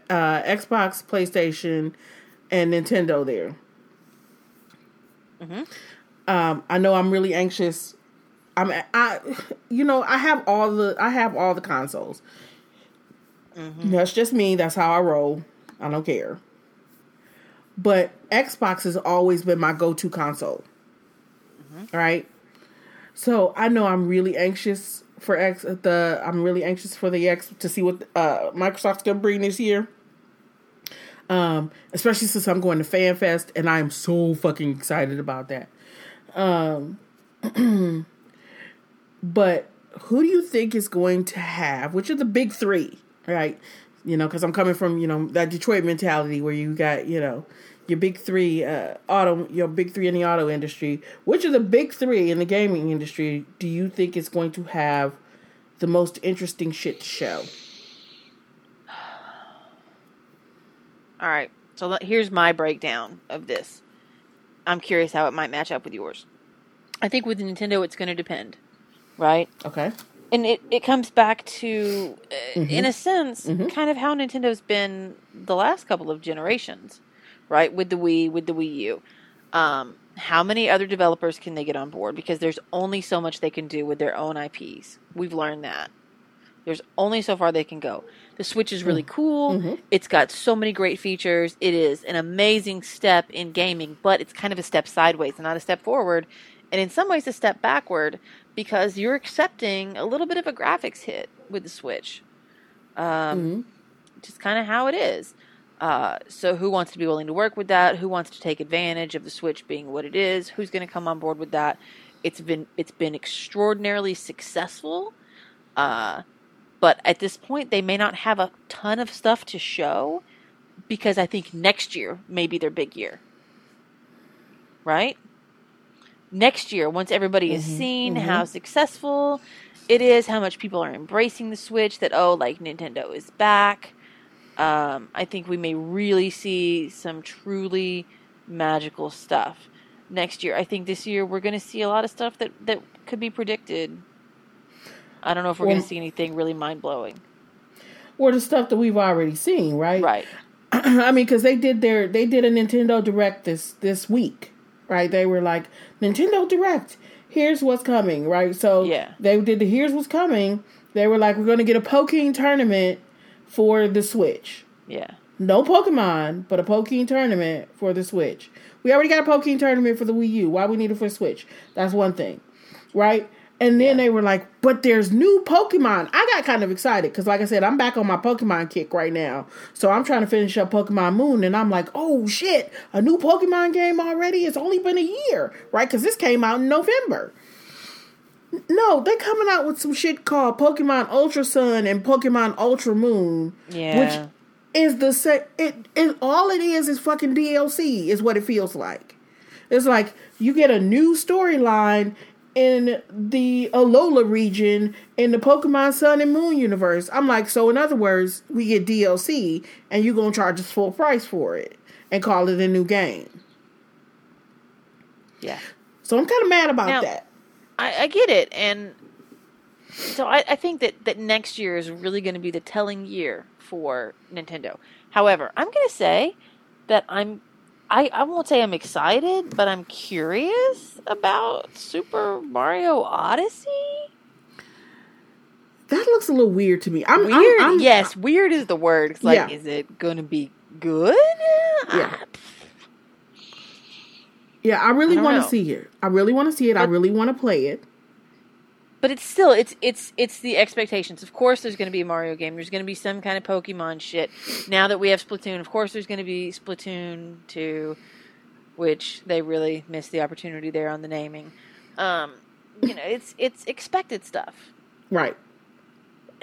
uh, Xbox, PlayStation, and Nintendo there. Mm-hmm. Um, I know I'm really anxious. I'm I, you know, I have all the I have all the consoles. Mm-hmm. That's just me. That's how I roll. I don't care. But Xbox has always been my go-to console. Mm-hmm. Right? So I know I'm really anxious for X the I'm really anxious for the X to see what uh, Microsoft's gonna bring this year. Um, especially since I'm going to FanFest and I'm so fucking excited about that. Um, but who do you think is going to have which are the big three, right? you know, because I'm coming from you know that Detroit mentality where you got you know your big three uh, auto your big three in the auto industry. Which of the big three in the gaming industry do you think is going to have the most interesting shit to show? All right, so here's my breakdown of this. I'm curious how it might match up with yours. I think with Nintendo, it's going to depend, right? Okay and it, it comes back to uh, mm-hmm. in a sense mm-hmm. kind of how nintendo's been the last couple of generations right with the wii with the wii u um, how many other developers can they get on board because there's only so much they can do with their own ips we've learned that there's only so far they can go the switch is really mm. cool mm-hmm. it's got so many great features it is an amazing step in gaming but it's kind of a step sideways and not a step forward and in some ways a step backward because you're accepting a little bit of a graphics hit with the Switch. Um, mm-hmm. Just kind of how it is. Uh, so, who wants to be willing to work with that? Who wants to take advantage of the Switch being what it is? Who's going to come on board with that? It's been it's been extraordinarily successful, uh, but at this point, they may not have a ton of stuff to show because I think next year may be their big year. Right? next year once everybody has mm-hmm, seen mm-hmm. how successful it is, how much people are embracing the Switch, that oh, like Nintendo is back. Um, I think we may really see some truly magical stuff next year. I think this year we're going to see a lot of stuff that that could be predicted. I don't know if we're well, going to see anything really mind blowing. Or the stuff that we've already seen, right? Right. I mean, because they did their they did a Nintendo Direct this this week right? They were like, Nintendo Direct, here's what's coming, right? So yeah. they did the here's what's coming. They were like, we're going to get a Pokkén tournament for the Switch. Yeah. No Pokemon, but a Pokkén tournament for the Switch. We already got a Pokkén tournament for the Wii U. Why we need it for Switch? That's one thing, right? And then yeah. they were like, but there's new Pokemon. I got kind of excited because, like I said, I'm back on my Pokemon kick right now. So I'm trying to finish up Pokemon Moon. And I'm like, oh shit, a new Pokemon game already? It's only been a year, right? Because this came out in November. No, they're coming out with some shit called Pokemon Ultra Sun and Pokemon Ultra Moon. Yeah. Which is the same. It, it, all it is is fucking DLC, is what it feels like. It's like you get a new storyline in the Alola region in the Pokemon Sun and Moon universe. I'm like, so in other words, we get DLC and you're gonna charge us full price for it and call it a new game. Yeah. So I'm kind of mad about now, that. I, I, get it, and so I, I think that that next year is really going to be the telling year for Nintendo However, I'm going to say that I'm I, I won't say I'm excited, but I'm curious about Super Mario Odyssey. That looks a little weird to me. I'm weird. I'm, I'm, yes, weird is the word. It's like, Yeah. is it going to be good? Yeah. Ah, Yeah, I really want to see it. I really want to see it. I really want to play it. but it's still it's it's it's the expectations. Of course, there's going to be a Mario game. There's going to be some kind of Pokemon shit. Now that we have Splatoon, of course, there's going to be Splatoon two, which they really missed the opportunity there on the naming. Um, you know, it's it's expected stuff. Right.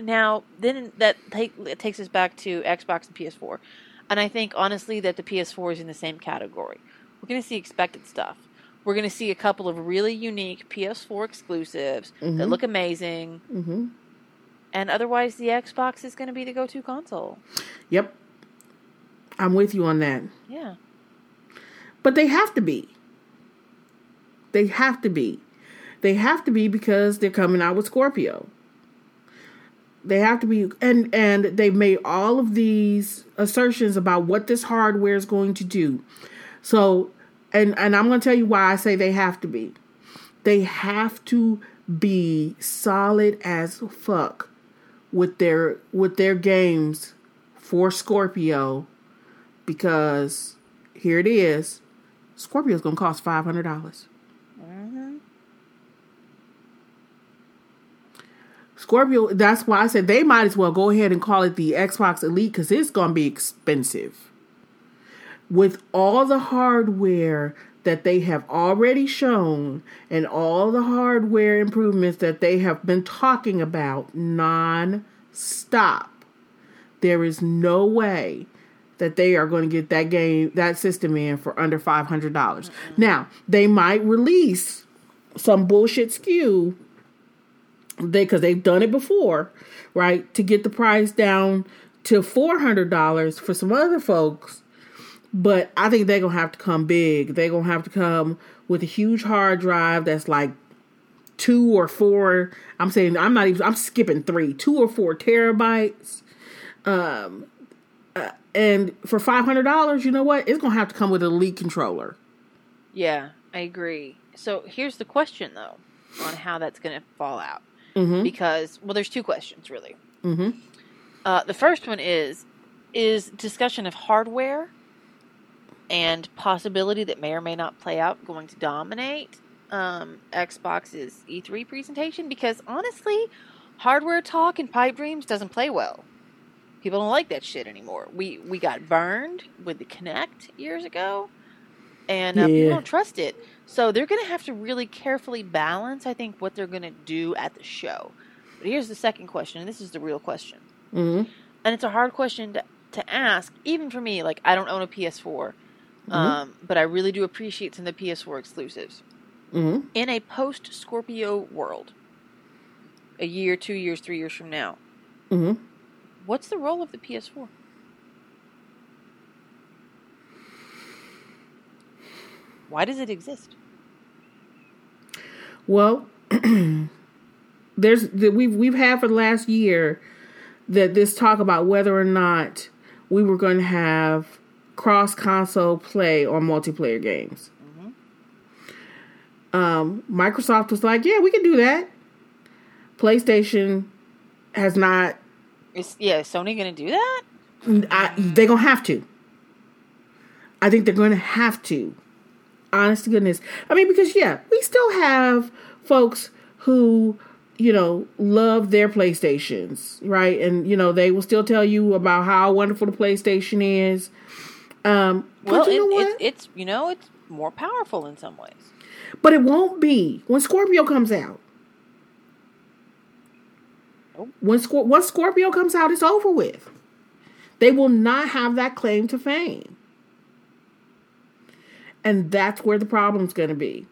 Now, then that take, it takes us back to Xbox and PS4, and I think honestly that the PS4 is in the same category. We're going to see expected stuff. We're going to see a couple of really unique PS4 exclusives that Mhm. look amazing, hmm and otherwise the Xbox is going to be the go-to console. Yep. I'm with you on that. Yeah, But they have to be. They have to be. They have to be because they're coming out with Scorpio. They have to be and and they've made all of these assertions about what this hardware is going to do. So and and I'm going to tell you why I say they have to be. They have to be solid as fuck with their with their games for Scorpio because here it is. Scorpio's gonna cost five hundred dollars. hmm Scorpio. That's why I said they might as well go ahead and call it the Xbox Elite because it's gonna be expensive. With all the hardware that they have already shown and all the hardware improvements that they have been talking about non-stop, there is no way that they are going to get that game that system in for under five hundred dollars. Now they might release some bullshit SKU they because they've done it before, right? To get the price down to four hundred dollars for some other folks. But I think they're gonna have to come big. They're gonna have to come with a huge hard drive that's like two or four. I'm saying I'm not even. I'm skipping three, two or four terabytes. Um, uh, and for five hundred dollars, you know what? It's gonna have to come with an elite controller. yeah, I agree. So here's the question though, on how that's going to fall out. Mm-hmm. Because well, there's two questions really. Mm-hmm. Uh, the first one is is discussion of hardware and possibility that may or may not play out going to dominate um, Xbox's E3 presentation because honestly, hardware talk and pipe dreams doesn't play well. People don't like that shit anymore. We we got burned with the Kinect years ago, and uh, Yeah. people don't trust it. So they're going to have to really carefully balance, I think, what they're going to do at the show. But here's the second question, and this is the real question Mm-hmm. and it's a hard question to, to ask even for me like i don't own a ps4 um, but i really do appreciate some of the ps4 exclusives Mm-hmm. in a post scorpio world a year two years three years from now Mm-hmm. what's the role of the ps4 why does it exist Well, there's that we've we've had for the last year that this talk about whether or not we were going to have cross console play on multiplayer games. Um, Microsoft was like, "Yeah, we can do that." PlayStation has not. is yeah is sony gonna do that I, they're gonna have to. I think they're going to have to. Honest to goodness. I mean, because yeah, we still have folks who, you know, love their PlayStations, right? And you know, they will still tell you about how wonderful the PlayStation is. Um, well you it, know what? it's it's you know it's more powerful in some ways but it won't be when Scorpio comes out. Nope. When Scor- once Scorpio comes out, it's over with. They will not have that claim to fame. And that's where the problem's going to be.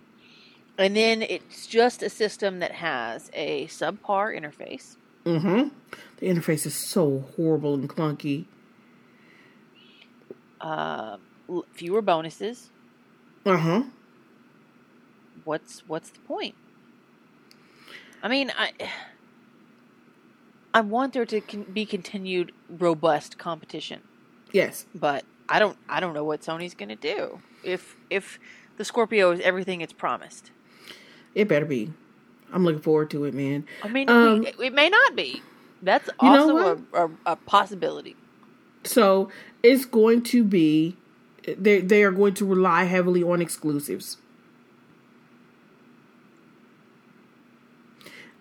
And then it's just a system that has a subpar interface. Mm-hmm. The interface is so horrible and clunky. Uh, fewer bonuses. Uh-huh. What's what's the point? I mean, I I want there to con- be continued robust competition. Yes. But I don't I don't know what Sony's going to do if if the Scorpio is everything it's promised. It better be. I'm looking forward to it, man. I mean, Um, we, it may not be. That's You know also a, a, a possibility. So it's going to be they they are going to rely heavily on exclusives.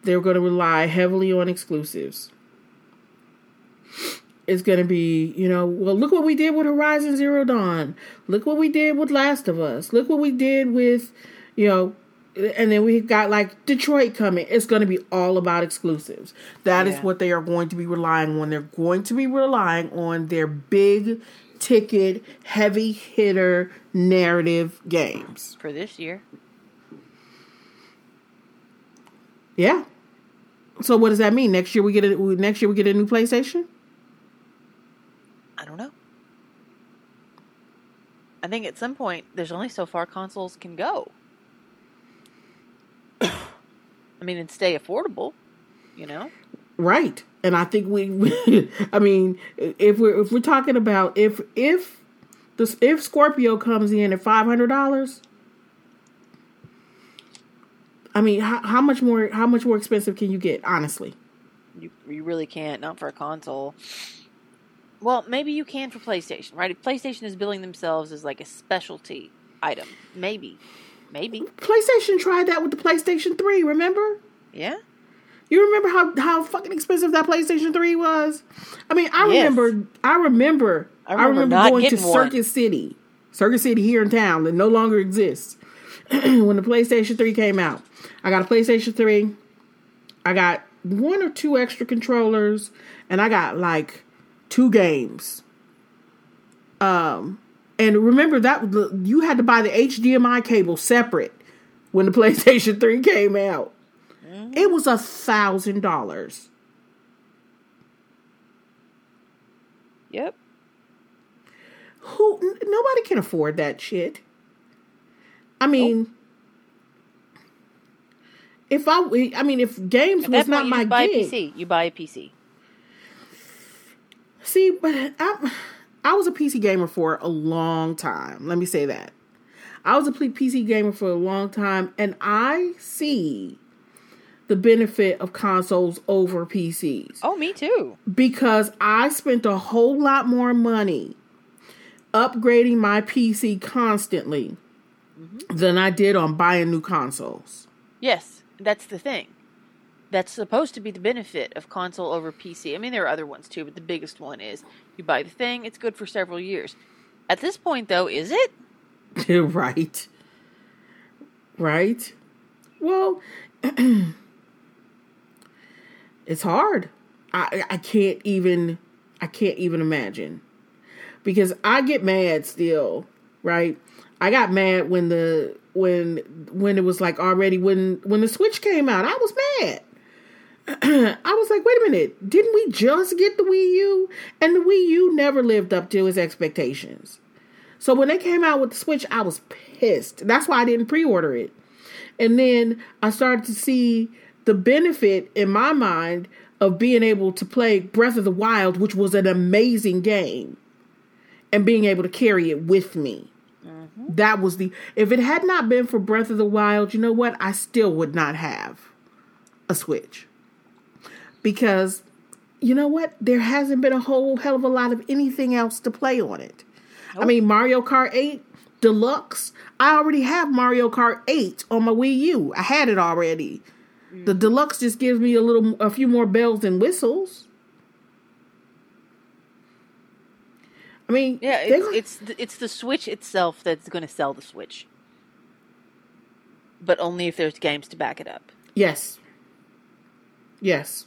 They're going to rely heavily on exclusives. It's going to be, you know, well, look what we did with Horizon Zero Dawn. Look what we did with Last of Us. Look what we did with, you know, and then we've got like Detroit coming. It's going to be all about exclusives. That is Yeah. what they are going to be relying on. They're going to be relying on their big ticket, heavy hitter narrative games. for this year. Yeah. So what does that mean? Next year we get a next year we get a new PlayStation? I don't know. I think at some point there's only so far consoles can go. I mean, and stay affordable, you know. Right. And I think we I mean, if we're if we're talking about if if the if Scorpio comes in at $500, I mean, how, how much more how much more expensive can you get, honestly? You you really can't, not for a console. Well, maybe you can for PlayStation, right? If PlayStation is billing themselves as like a specialty item, maybe, maybe, PlayStation tried that with the PlayStation 3, remember? yeah. You remember how how fucking expensive that PlayStation 3 was? I mean, I Yes. remember I remember I I remember remember, going to getting one. Circuit City. Circuit City here in town that no longer exists. when the PlayStation 3 came out. I got a PlayStation 3. I got one or two extra controllers and I got like two games. Um and remember that you had to buy the HDMI cable separate when the PlayStation 3 came out. It was a thousand dollars. Yep. Who n- nobody can afford that shit. I mean, if I, I mean, if games At was not point, you my just buy a PC. You buy a PC. see, but I, I was a PC gamer for a long time. Let me say that I was a PC gamer for a long time, and I see the benefit of consoles over PCs. Oh, me too. because I spent a whole lot more money upgrading my PC constantly mm-hmm. than I did on buying new consoles. Yes, that's the thing. That's supposed to be the benefit of console over PC. I mean, there are other ones too, but the biggest one is you buy the thing, it's good for several years. At this point, though, is it? right. Right. Well, it's hard. I I can't even I can't even imagine. Because I get mad still, right? I got mad when the when when it was like already when when the Switch came out. I was mad. I was like, wait a minute, didn't we just get the Wii U? And the Wii U never lived up to its expectations. So when they came out with the Switch, I was pissed. That's why I didn't pre-order it. And then I started to see the benefit in my mind of being able to play Breath of the Wild, which was an amazing game, and being able to carry it with me. Mm-hmm. That was the if it had not been for Breath of the Wild, you know what? I still would not have a Switch. Because you know what? There hasn't been a whole hell of a lot of anything else to play on it. I mean, Mario Kart 8 Deluxe. I already have Mario Kart 8 on my Wii U. I had it already. Mm. The Deluxe just gives me a little, a few more bells and whistles. I mean, Yeah, it's it's it's the Switch itself that's going to sell the Switch, but only if there's games to back it up. Yes. Yes.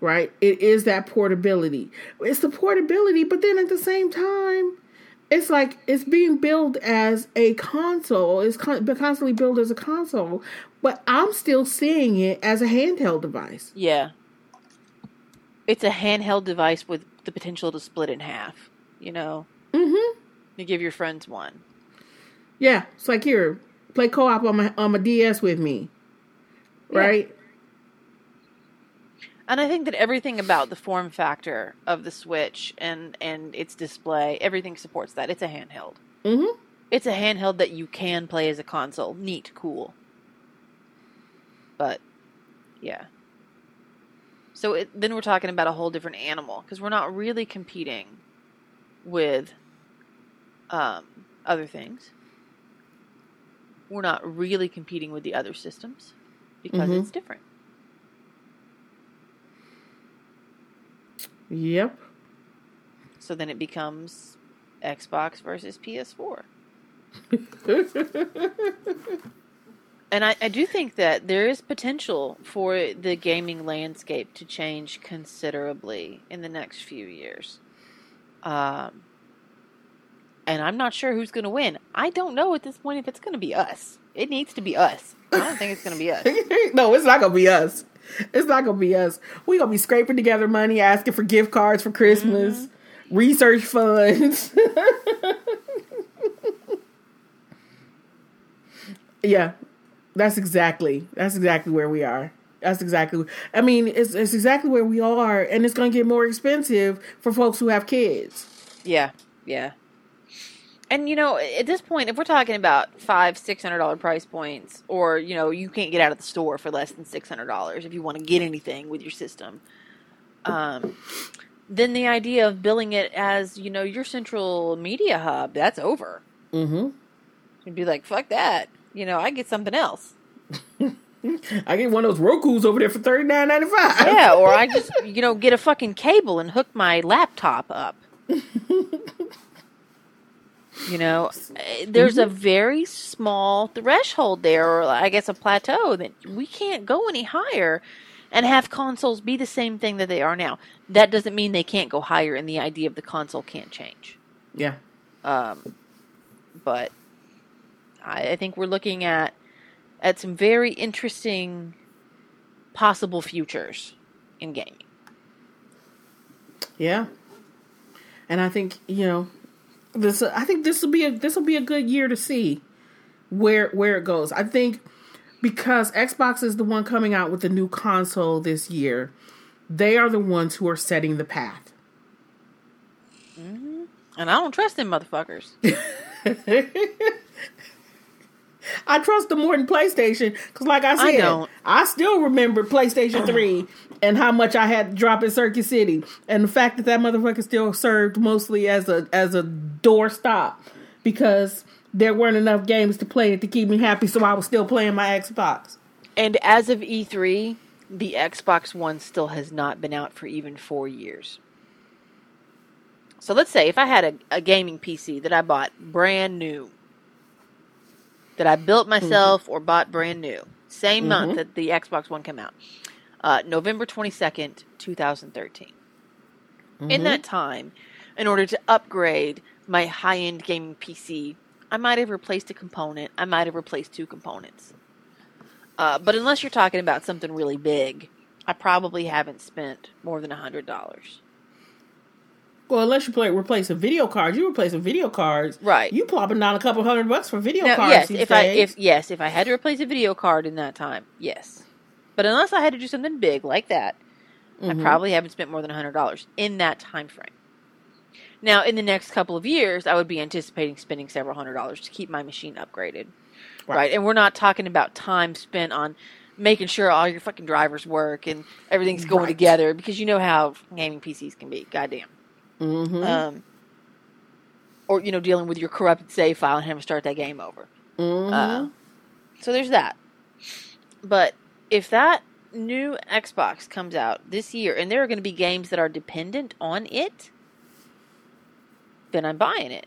Right? It is that portability. It's the portability, but then at the same time, it's like it's being billed as a console. It's con- constantly billed as a console, but I'm still seeing it as a handheld device. Yeah, it's a handheld device with the potential to split in half. You know, Mm-hmm. you give your friends one. Yeah. It's like here, play co-op on my on my DS with me. Yeah. And I think that everything about the form factor of the Switch and and its display, everything supports that. It's a handheld. Mm-hmm. It's a handheld that you can play as a console. Neat, cool. But yeah. So it, then we're talking about a whole different animal because we're not really competing with um, other things. We're not really competing with the other systems because Mhm. it's different. Yep. So then it becomes Xbox versus PS4. And I, I do think that there is potential for the gaming landscape to change considerably in the next few years. Um, and I'm not sure who's going to win. I don't know at this point if it's going to be us. It needs to be us. I don't think it's going to be us. no, it's not gonna be us. It's not gonna be us. We gonna be scraping together money, asking for gift cards for Christmas, mm-hmm. research funds. yeah, that's exactly that's exactly where we are. That's exactly. I mean, it's it's exactly where we are, and it's gonna get more expensive for folks who have kids. Yeah, yeah. And you know, at this point, if we're talking about five, six hundred dollar price points, or you know, you can't get out of the store for less than six hundred dollars if you want to get anything with your system, um, then the idea of billing it as you know your central media hub that's over. Mm-hmm. You'd be like, fuck that. You know, I get something else. I get one of those Roku's over there for thirty nine ninety five. Yeah, or I just you know get a fucking cable and hook my laptop up. You know, eh, there's a very small threshold there, or I guess a plateau that we can't go any higher and have consoles be the same thing that they are now. That doesn't mean they can't go higher, and the idea of the console can't change. Yeah. Um, but I, I think we're looking at at some very interesting possible futures in gaming. Yeah. And I think, you know, this I think this will be a this will be a good year to see where where it goes. I think because Xbox is the one coming out with the new console this year, they are the ones who are setting the path. Mm-hmm. And I don't trust them motherfuckers. I trust them more than PlayStation because, like I said, don't. I still remember PlayStation 3 and how much I had to drop in Circuit City, and the fact that that motherfucker still served mostly as a as a door stop because there weren't enough games to play it to keep me happy, so I was still playing my Xbox. And as of E3, the Xbox One still has not been out for even four years. So let's say if I had a, a gaming PC that I bought brand new, that I built myself or bought brand new, same month that the Xbox One came out, uh, November 22nd, 2013. In that time, in order to upgrade my high end gaming PC, I might have replaced a component, I might have replaced two components. Uh, but unless you're talking about something really big, I probably haven't spent more than a hundred dollars. Well, unless you play replacing video cards, you replace replacing video cards, Right. You plopping down a couple hundred bucks for video Now, cards. yes, if I if yes, if I had to replace a video card in that time, yes. But unless I had to do something big like that, I mm-hmm. probably haven't spent more than a hundred dollars in that time frame. Now, in the next couple of years, I would be anticipating spending several hundred dollars to keep my machine upgraded, right? Right. And we're not talking about time spent on making sure all your fucking drivers work and everything's going Right. together because you know how gaming PCs can be. Goddamn. Mhm. Um, or you know, dealing with your corrupted save file and having to start that game over. Mhm. Uh, so there's that. But if that new Xbox comes out this year and there are going to be games that are dependent on it, then I'm buying it.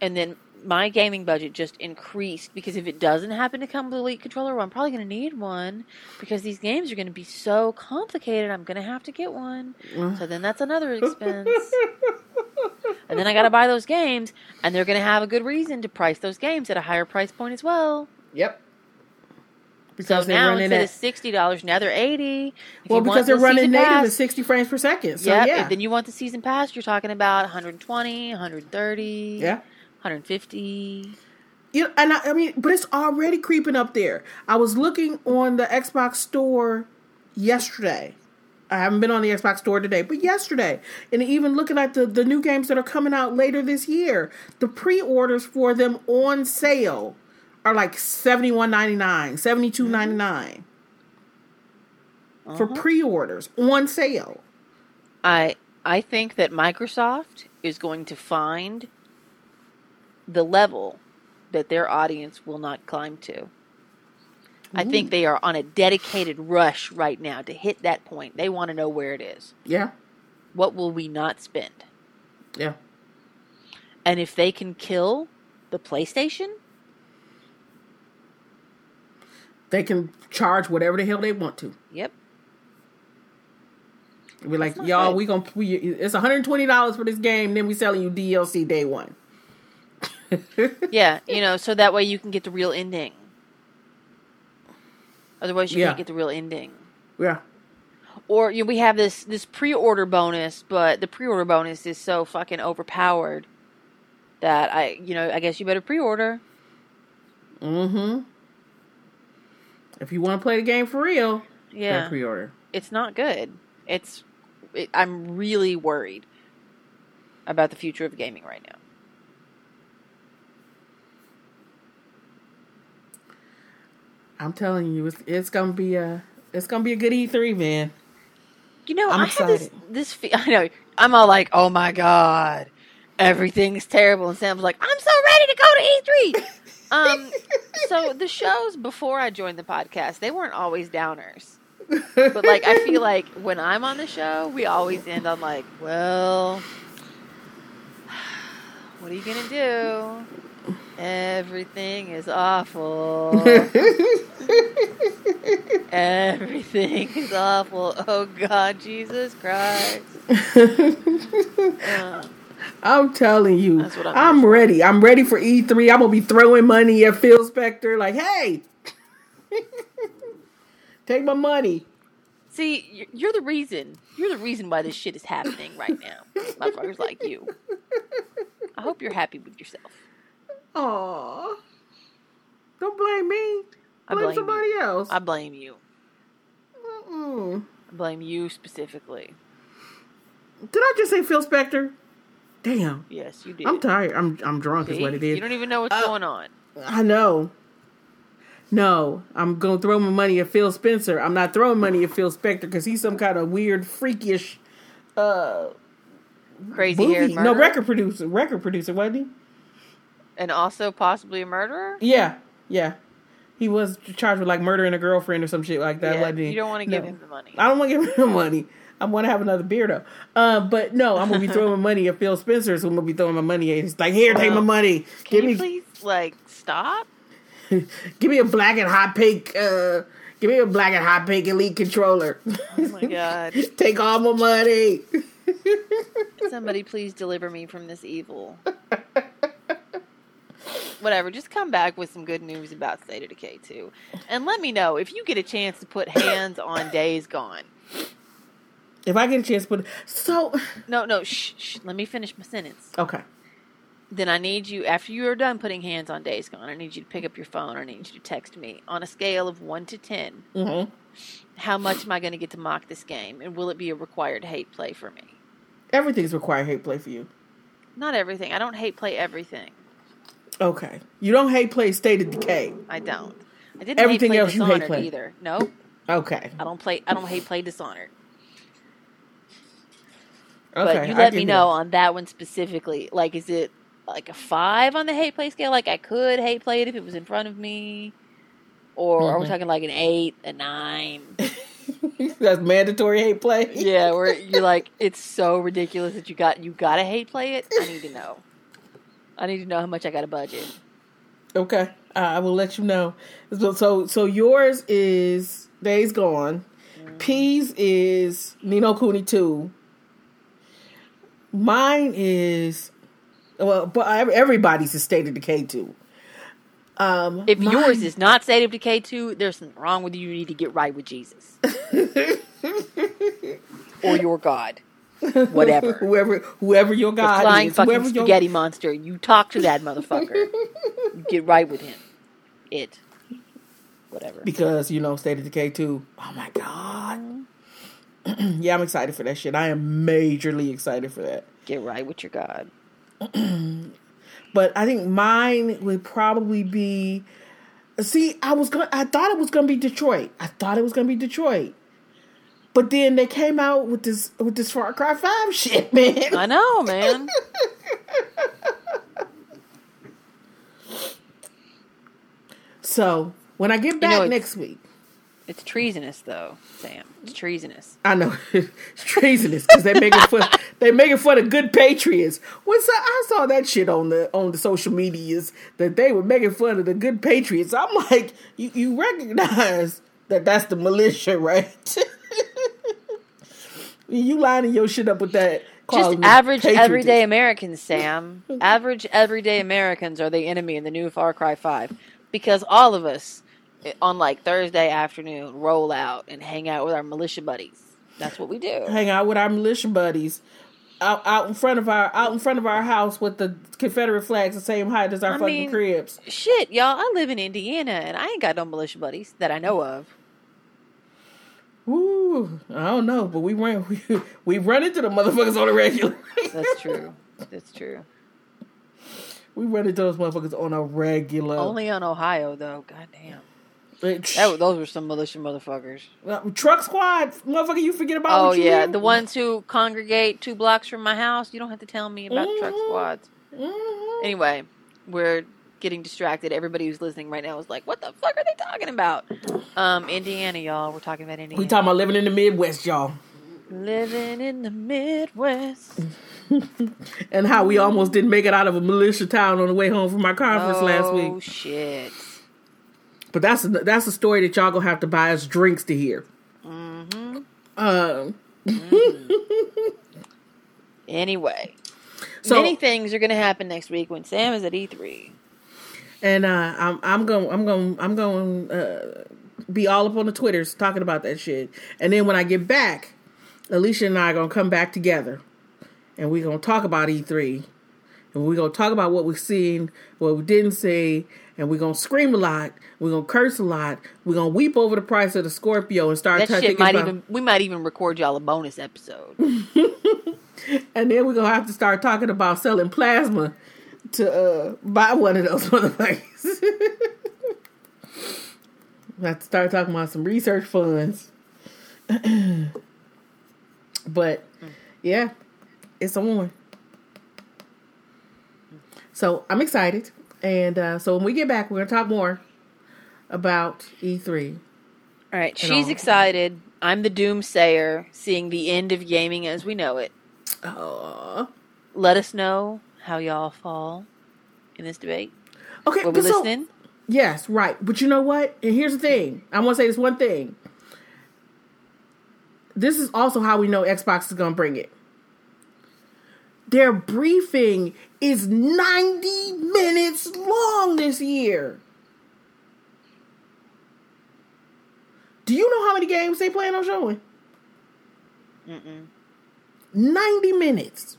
And then my gaming budget just increased because if it doesn't happen to come with Elite Controller, well, I'm probably going to need one because these games are going to be so complicated. I'm going to have to get one. So then that's another expense. and then I got to buy those games, and they're going to have a good reason to price those games at a higher price point as well. Yep. So Because they're now running instead at of sixty dollars, now they're eighty. If well because they're the running native pass, at sixty frames per second. So yep, yeah, then you want the season pass, you're talking about 120, 130, yeah. 150. You know, and I, I mean, but it's already creeping up there. I was looking on the Xbox store yesterday, I haven't been on the Xbox store today, but yesterday. And even looking at the, the new games that are coming out later this year, the pre orders for them on sale are like seventy one ninety nine, seventy two ninety nine uh-huh. for pre orders on sale. I I think that Microsoft is going to find the level that their audience will not climb to. I think they are on a dedicated rush right now to hit that point. They want to know where it is. Yeah. What will we not spend? Yeah. And if they can kill the PlayStation, they can charge whatever the hell they want to. Yep. We're like, y'all, good. we gonna we, it's one hundred twenty dollars for this game. Then we selling you DLC day one. yeah, you know, so that way you can get the real ending. Otherwise, you yeah. can't get the real ending. Yeah. Or you know, we have this this pre-order bonus, but the pre-order bonus is so fucking overpowered that I, you know, I guess you better pre-order. Mm-hmm. If you want to play the game for real, yeah, pre-order. It's not good. It's. It, I'm really worried about the future of gaming right now. I'm telling you, it's, it's gonna be a it's gonna be a good E3, man. You know, I'm I excited. have this this I know I'm all like, oh my god, everything's terrible, and Sam's like, I'm so ready to go to E3. um, so the shows before I joined the podcast, they weren't always downers. but like I feel like when I'm on the show, we always end on like, well, what are you gonna do? Everything is awful. Everything is awful. Oh God, Jesus Christ. Uh, I'm telling you, I'm, I'm ready. I'm ready for E3. I'm gonna be throwing money at Phil Spector, like, hey, take my money. See, you're the reason. You're the reason why this shit is happening right now. Motherfuckers like you. I hope you're happy with yourself. Aw. Don't blame me. Blame, blame somebody you. else. I blame you. Mm-mm. I blame you specifically. Did I just say Phil Spector? Damn. Yes, you did. I'm tired. I'm I'm drunk See? is what it is. You don't even know what's uh, going on. I know. No, I'm gonna throw my money at Phil Spencer. I'm not throwing money at Phil Spector because he's some kind of weird, freakish, uh, crazy haired No record producer. Record producer, wasn't he? And also possibly a murderer? Yeah, yeah. He was charged with like murdering a girlfriend or some shit like that. Yeah, you don't want to give no. him the money. I don't want to give him the money. I want to have another beer though. Uh, but no, I'm gonna be throwing my money at Phil Spencer. So I'm gonna be throwing my money at. He's like, here, take my money. Can give you me, please like stop? give me a black and hot pink. Uh, give me a black and hot pink elite controller. Oh my god! take all my money. Somebody please deliver me from this evil whatever. Just come back with some good news about State of Decay 2. And let me know if you get a chance to put hands on Days Gone. If I get a chance to put so no no shh, shh let me finish my sentence. Okay. Then I need you after you are done putting hands on Days Gone. I need you to pick up your phone. I need you to text me on a scale of one to 10 mm-hmm. How much am I going to get to mock this game, and will it be a required hate play for me? Everything's required hate play for you. Not everything. I don't hate play everything. Okay. You don't hate play State of Decay. I don't. I didn't Everything hate play else Dishonored you hate play. either. Nope. Okay. I don't play. I don't hate play Dishonored. Okay, but you let me know on that one specifically. Like, is it like a five on the hate play scale? Like, I could hate play it if it was in front of me, or mm-hmm. are we mm-hmm. talking like an eight, a nine? That's mandatory hate play. yeah, where you're like, it's so ridiculous that you got you got to hate play it. I need to know. I need to know how much I got a budget. Okay, uh, I will let you know. So, so, so yours is Days Gone. Mm. P's is Ni no Kuni two. Mine is well, but everybody's is State of Decay two. Um, if mine, yours is not State of Decay two, there's something wrong with you. You need to get right with Jesus or your God. whatever. whoever whoever your God the flying is, fucking spaghetti your... monster. You talk to that motherfucker. get right with him. It. Whatever. Because you know, State of Decay two. Oh my God. Mm-hmm. yeah, I'm excited for that shit. I am majorly excited for that. Get right with your God. but I think mine would probably be. See, I was gonna. I thought it was gonna be Detroit. I thought it was gonna be Detroit. But then they came out with this with this Far Cry Five shit, man. I know, man. so when I get back you know, next week, it's treasonous, though, Sam. It's treasonous. I know it's treasonous because they make it for they make it for the good patriots. What's I saw that shit on the on the social medias that they were making fun of the good patriots. I'm like, you you recognize that that's the militia, right? you lining your shit up with that. Just average everyday Americans, Sam. average everyday Americans are the enemy in the new Far Cry Five because all of us eh, on like Thursday afternoon roll out and hang out with our militia buddies. That's what we do. Hang out with our militia buddies out out in front of our out in front of our house with the Confederate flags the same height as our I fucking mean, cribs. Shit, y'all, I live in Indiana and I ain't got no militia buddies that I know of. Ooh, I don't know, but we run we, we run into the motherfuckers on a regular. That's true. That's true. We run into those motherfuckers on a regular. Only on Ohio though. God damn. That, those were some militia motherfuckers. truck squad, motherfucker, you forget about? Oh yeah, the ones who congregate two blocks from my house. You don't have to tell me about mm-hmm. truck squads. Mm-hmm. Anyway, we're getting distracted. Everybody who's listening right now is like, "What the fuck are they talking about?" Um, Indiana, y'all. We're talking about Indiana. We talking about living in the Midwest, y'all. Living in the Midwest. and how we almost didn't make it out of a militia town on the way home from our conference oh, last week. Oh shit. But that's a, that's a story that y'all gonna have to buy us drinks to hear. Mm-hmm. Uh, mm-hmm. anyway, so, many things are gonna happen next week when Sam is at E3. And uh, I'm I'm going I'm going I'm going uh, be all up on the twitters talking about that shit. And then when I get back, Alisha and I are gonna come back together, and we're gonna talk about E3, and we're gonna talk about what we've seen, what we didn't see, and we're gonna scream a lot. We're gonna curse a lot. We're gonna weep over the price of the Scorpio and start. That shit might even we might even record y'all a bonus episode. and then we're gonna have to start talking about selling plasma to uh, buy one of those motherfuckers. have to start talking about some research funds. but yeah, it's on. So I'm excited. And uh, so when we get back, we're going to talk more about E3. All right. She's all. excited. I'm the doomsayer, seeing the end of gaming as we know it. Aww. Let us know how y'all fall in this debate. Okay, Were we listening? Yes, right. But you know what? And here's the thing. I want to say this one thing. This is also how we know Xbox is going to bring it. Their briefing is 90 minutes long this year. Do you know how many games they plan on showing? Mm-mm. 90 minutes.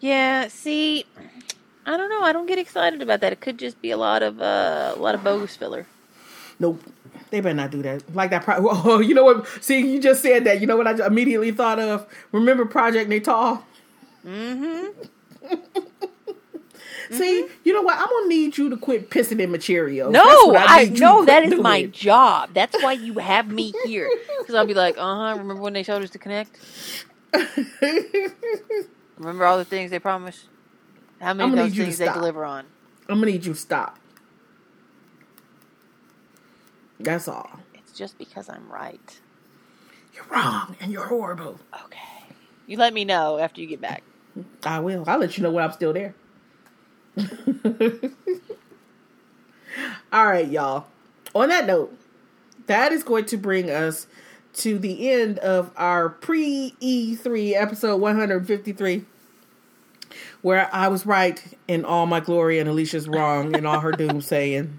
Yeah, see, I don't know. I don't get excited about that. It could just be a lot of uh, a lot of bogus filler. Nope. They better not do that. Like that. Pro- oh, you know what? See, you just said that. You know what I immediately thought of? Remember Project Natal? Mm-hmm. See, mm-hmm. you know what? I'm gonna need you to quit pissing in material. No, I, I no, that is my job. That's why you have me here. Because I'll be like, uh huh. Remember when they showed us to connect? remember all the things they promised? How many of those things they deliver on? I'm gonna need you to stop. That's all. It's just because I'm right. You're wrong and you're horrible. Okay. You let me know after you get back. I will. I'll let you know when I'm still there. All right, y'all. On that note, that is going to bring us to the end of our pre E3 episode 153, where I was right in all my glory and Alisha's wrong in all her doomsaying.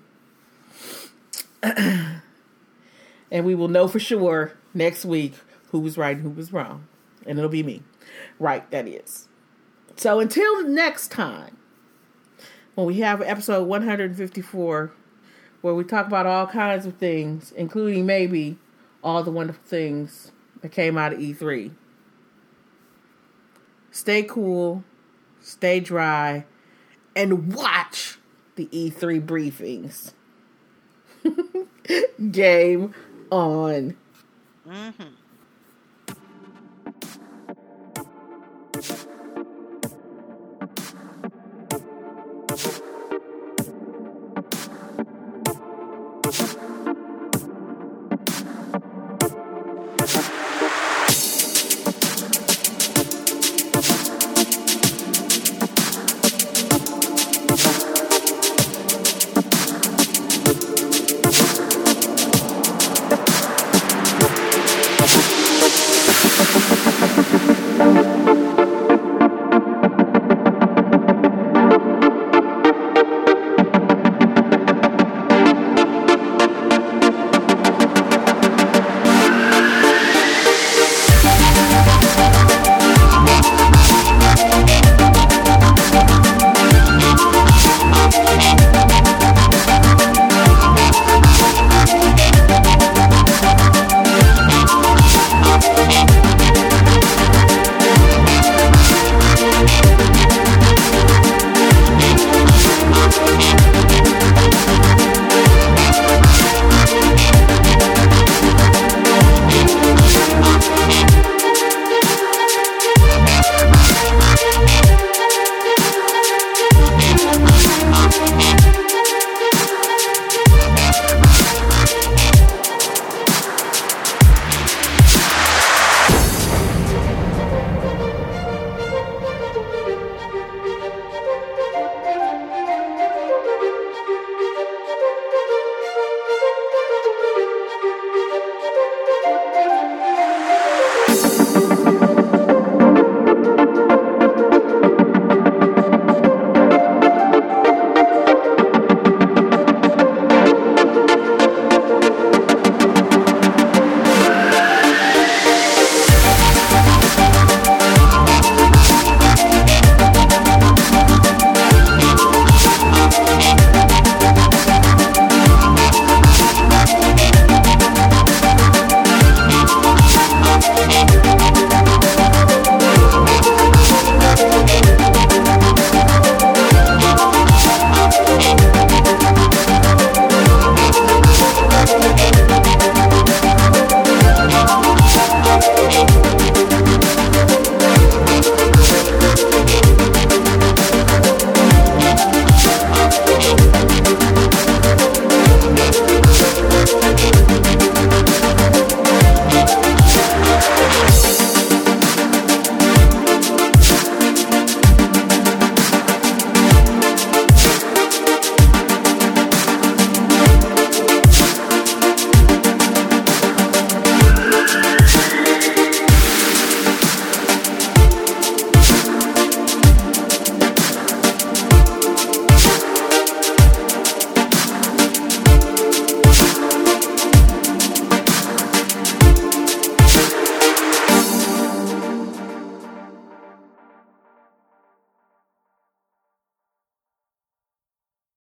and we will know for sure next week who was right and who was wrong. And it'll be me. Right, that is. So until next time, when we have episode 154, where we talk about all kinds of things, including maybe all the wonderful things that came out of E3. Stay cool, stay dry, and watch the E3 briefings. Game on. Mm-hmm.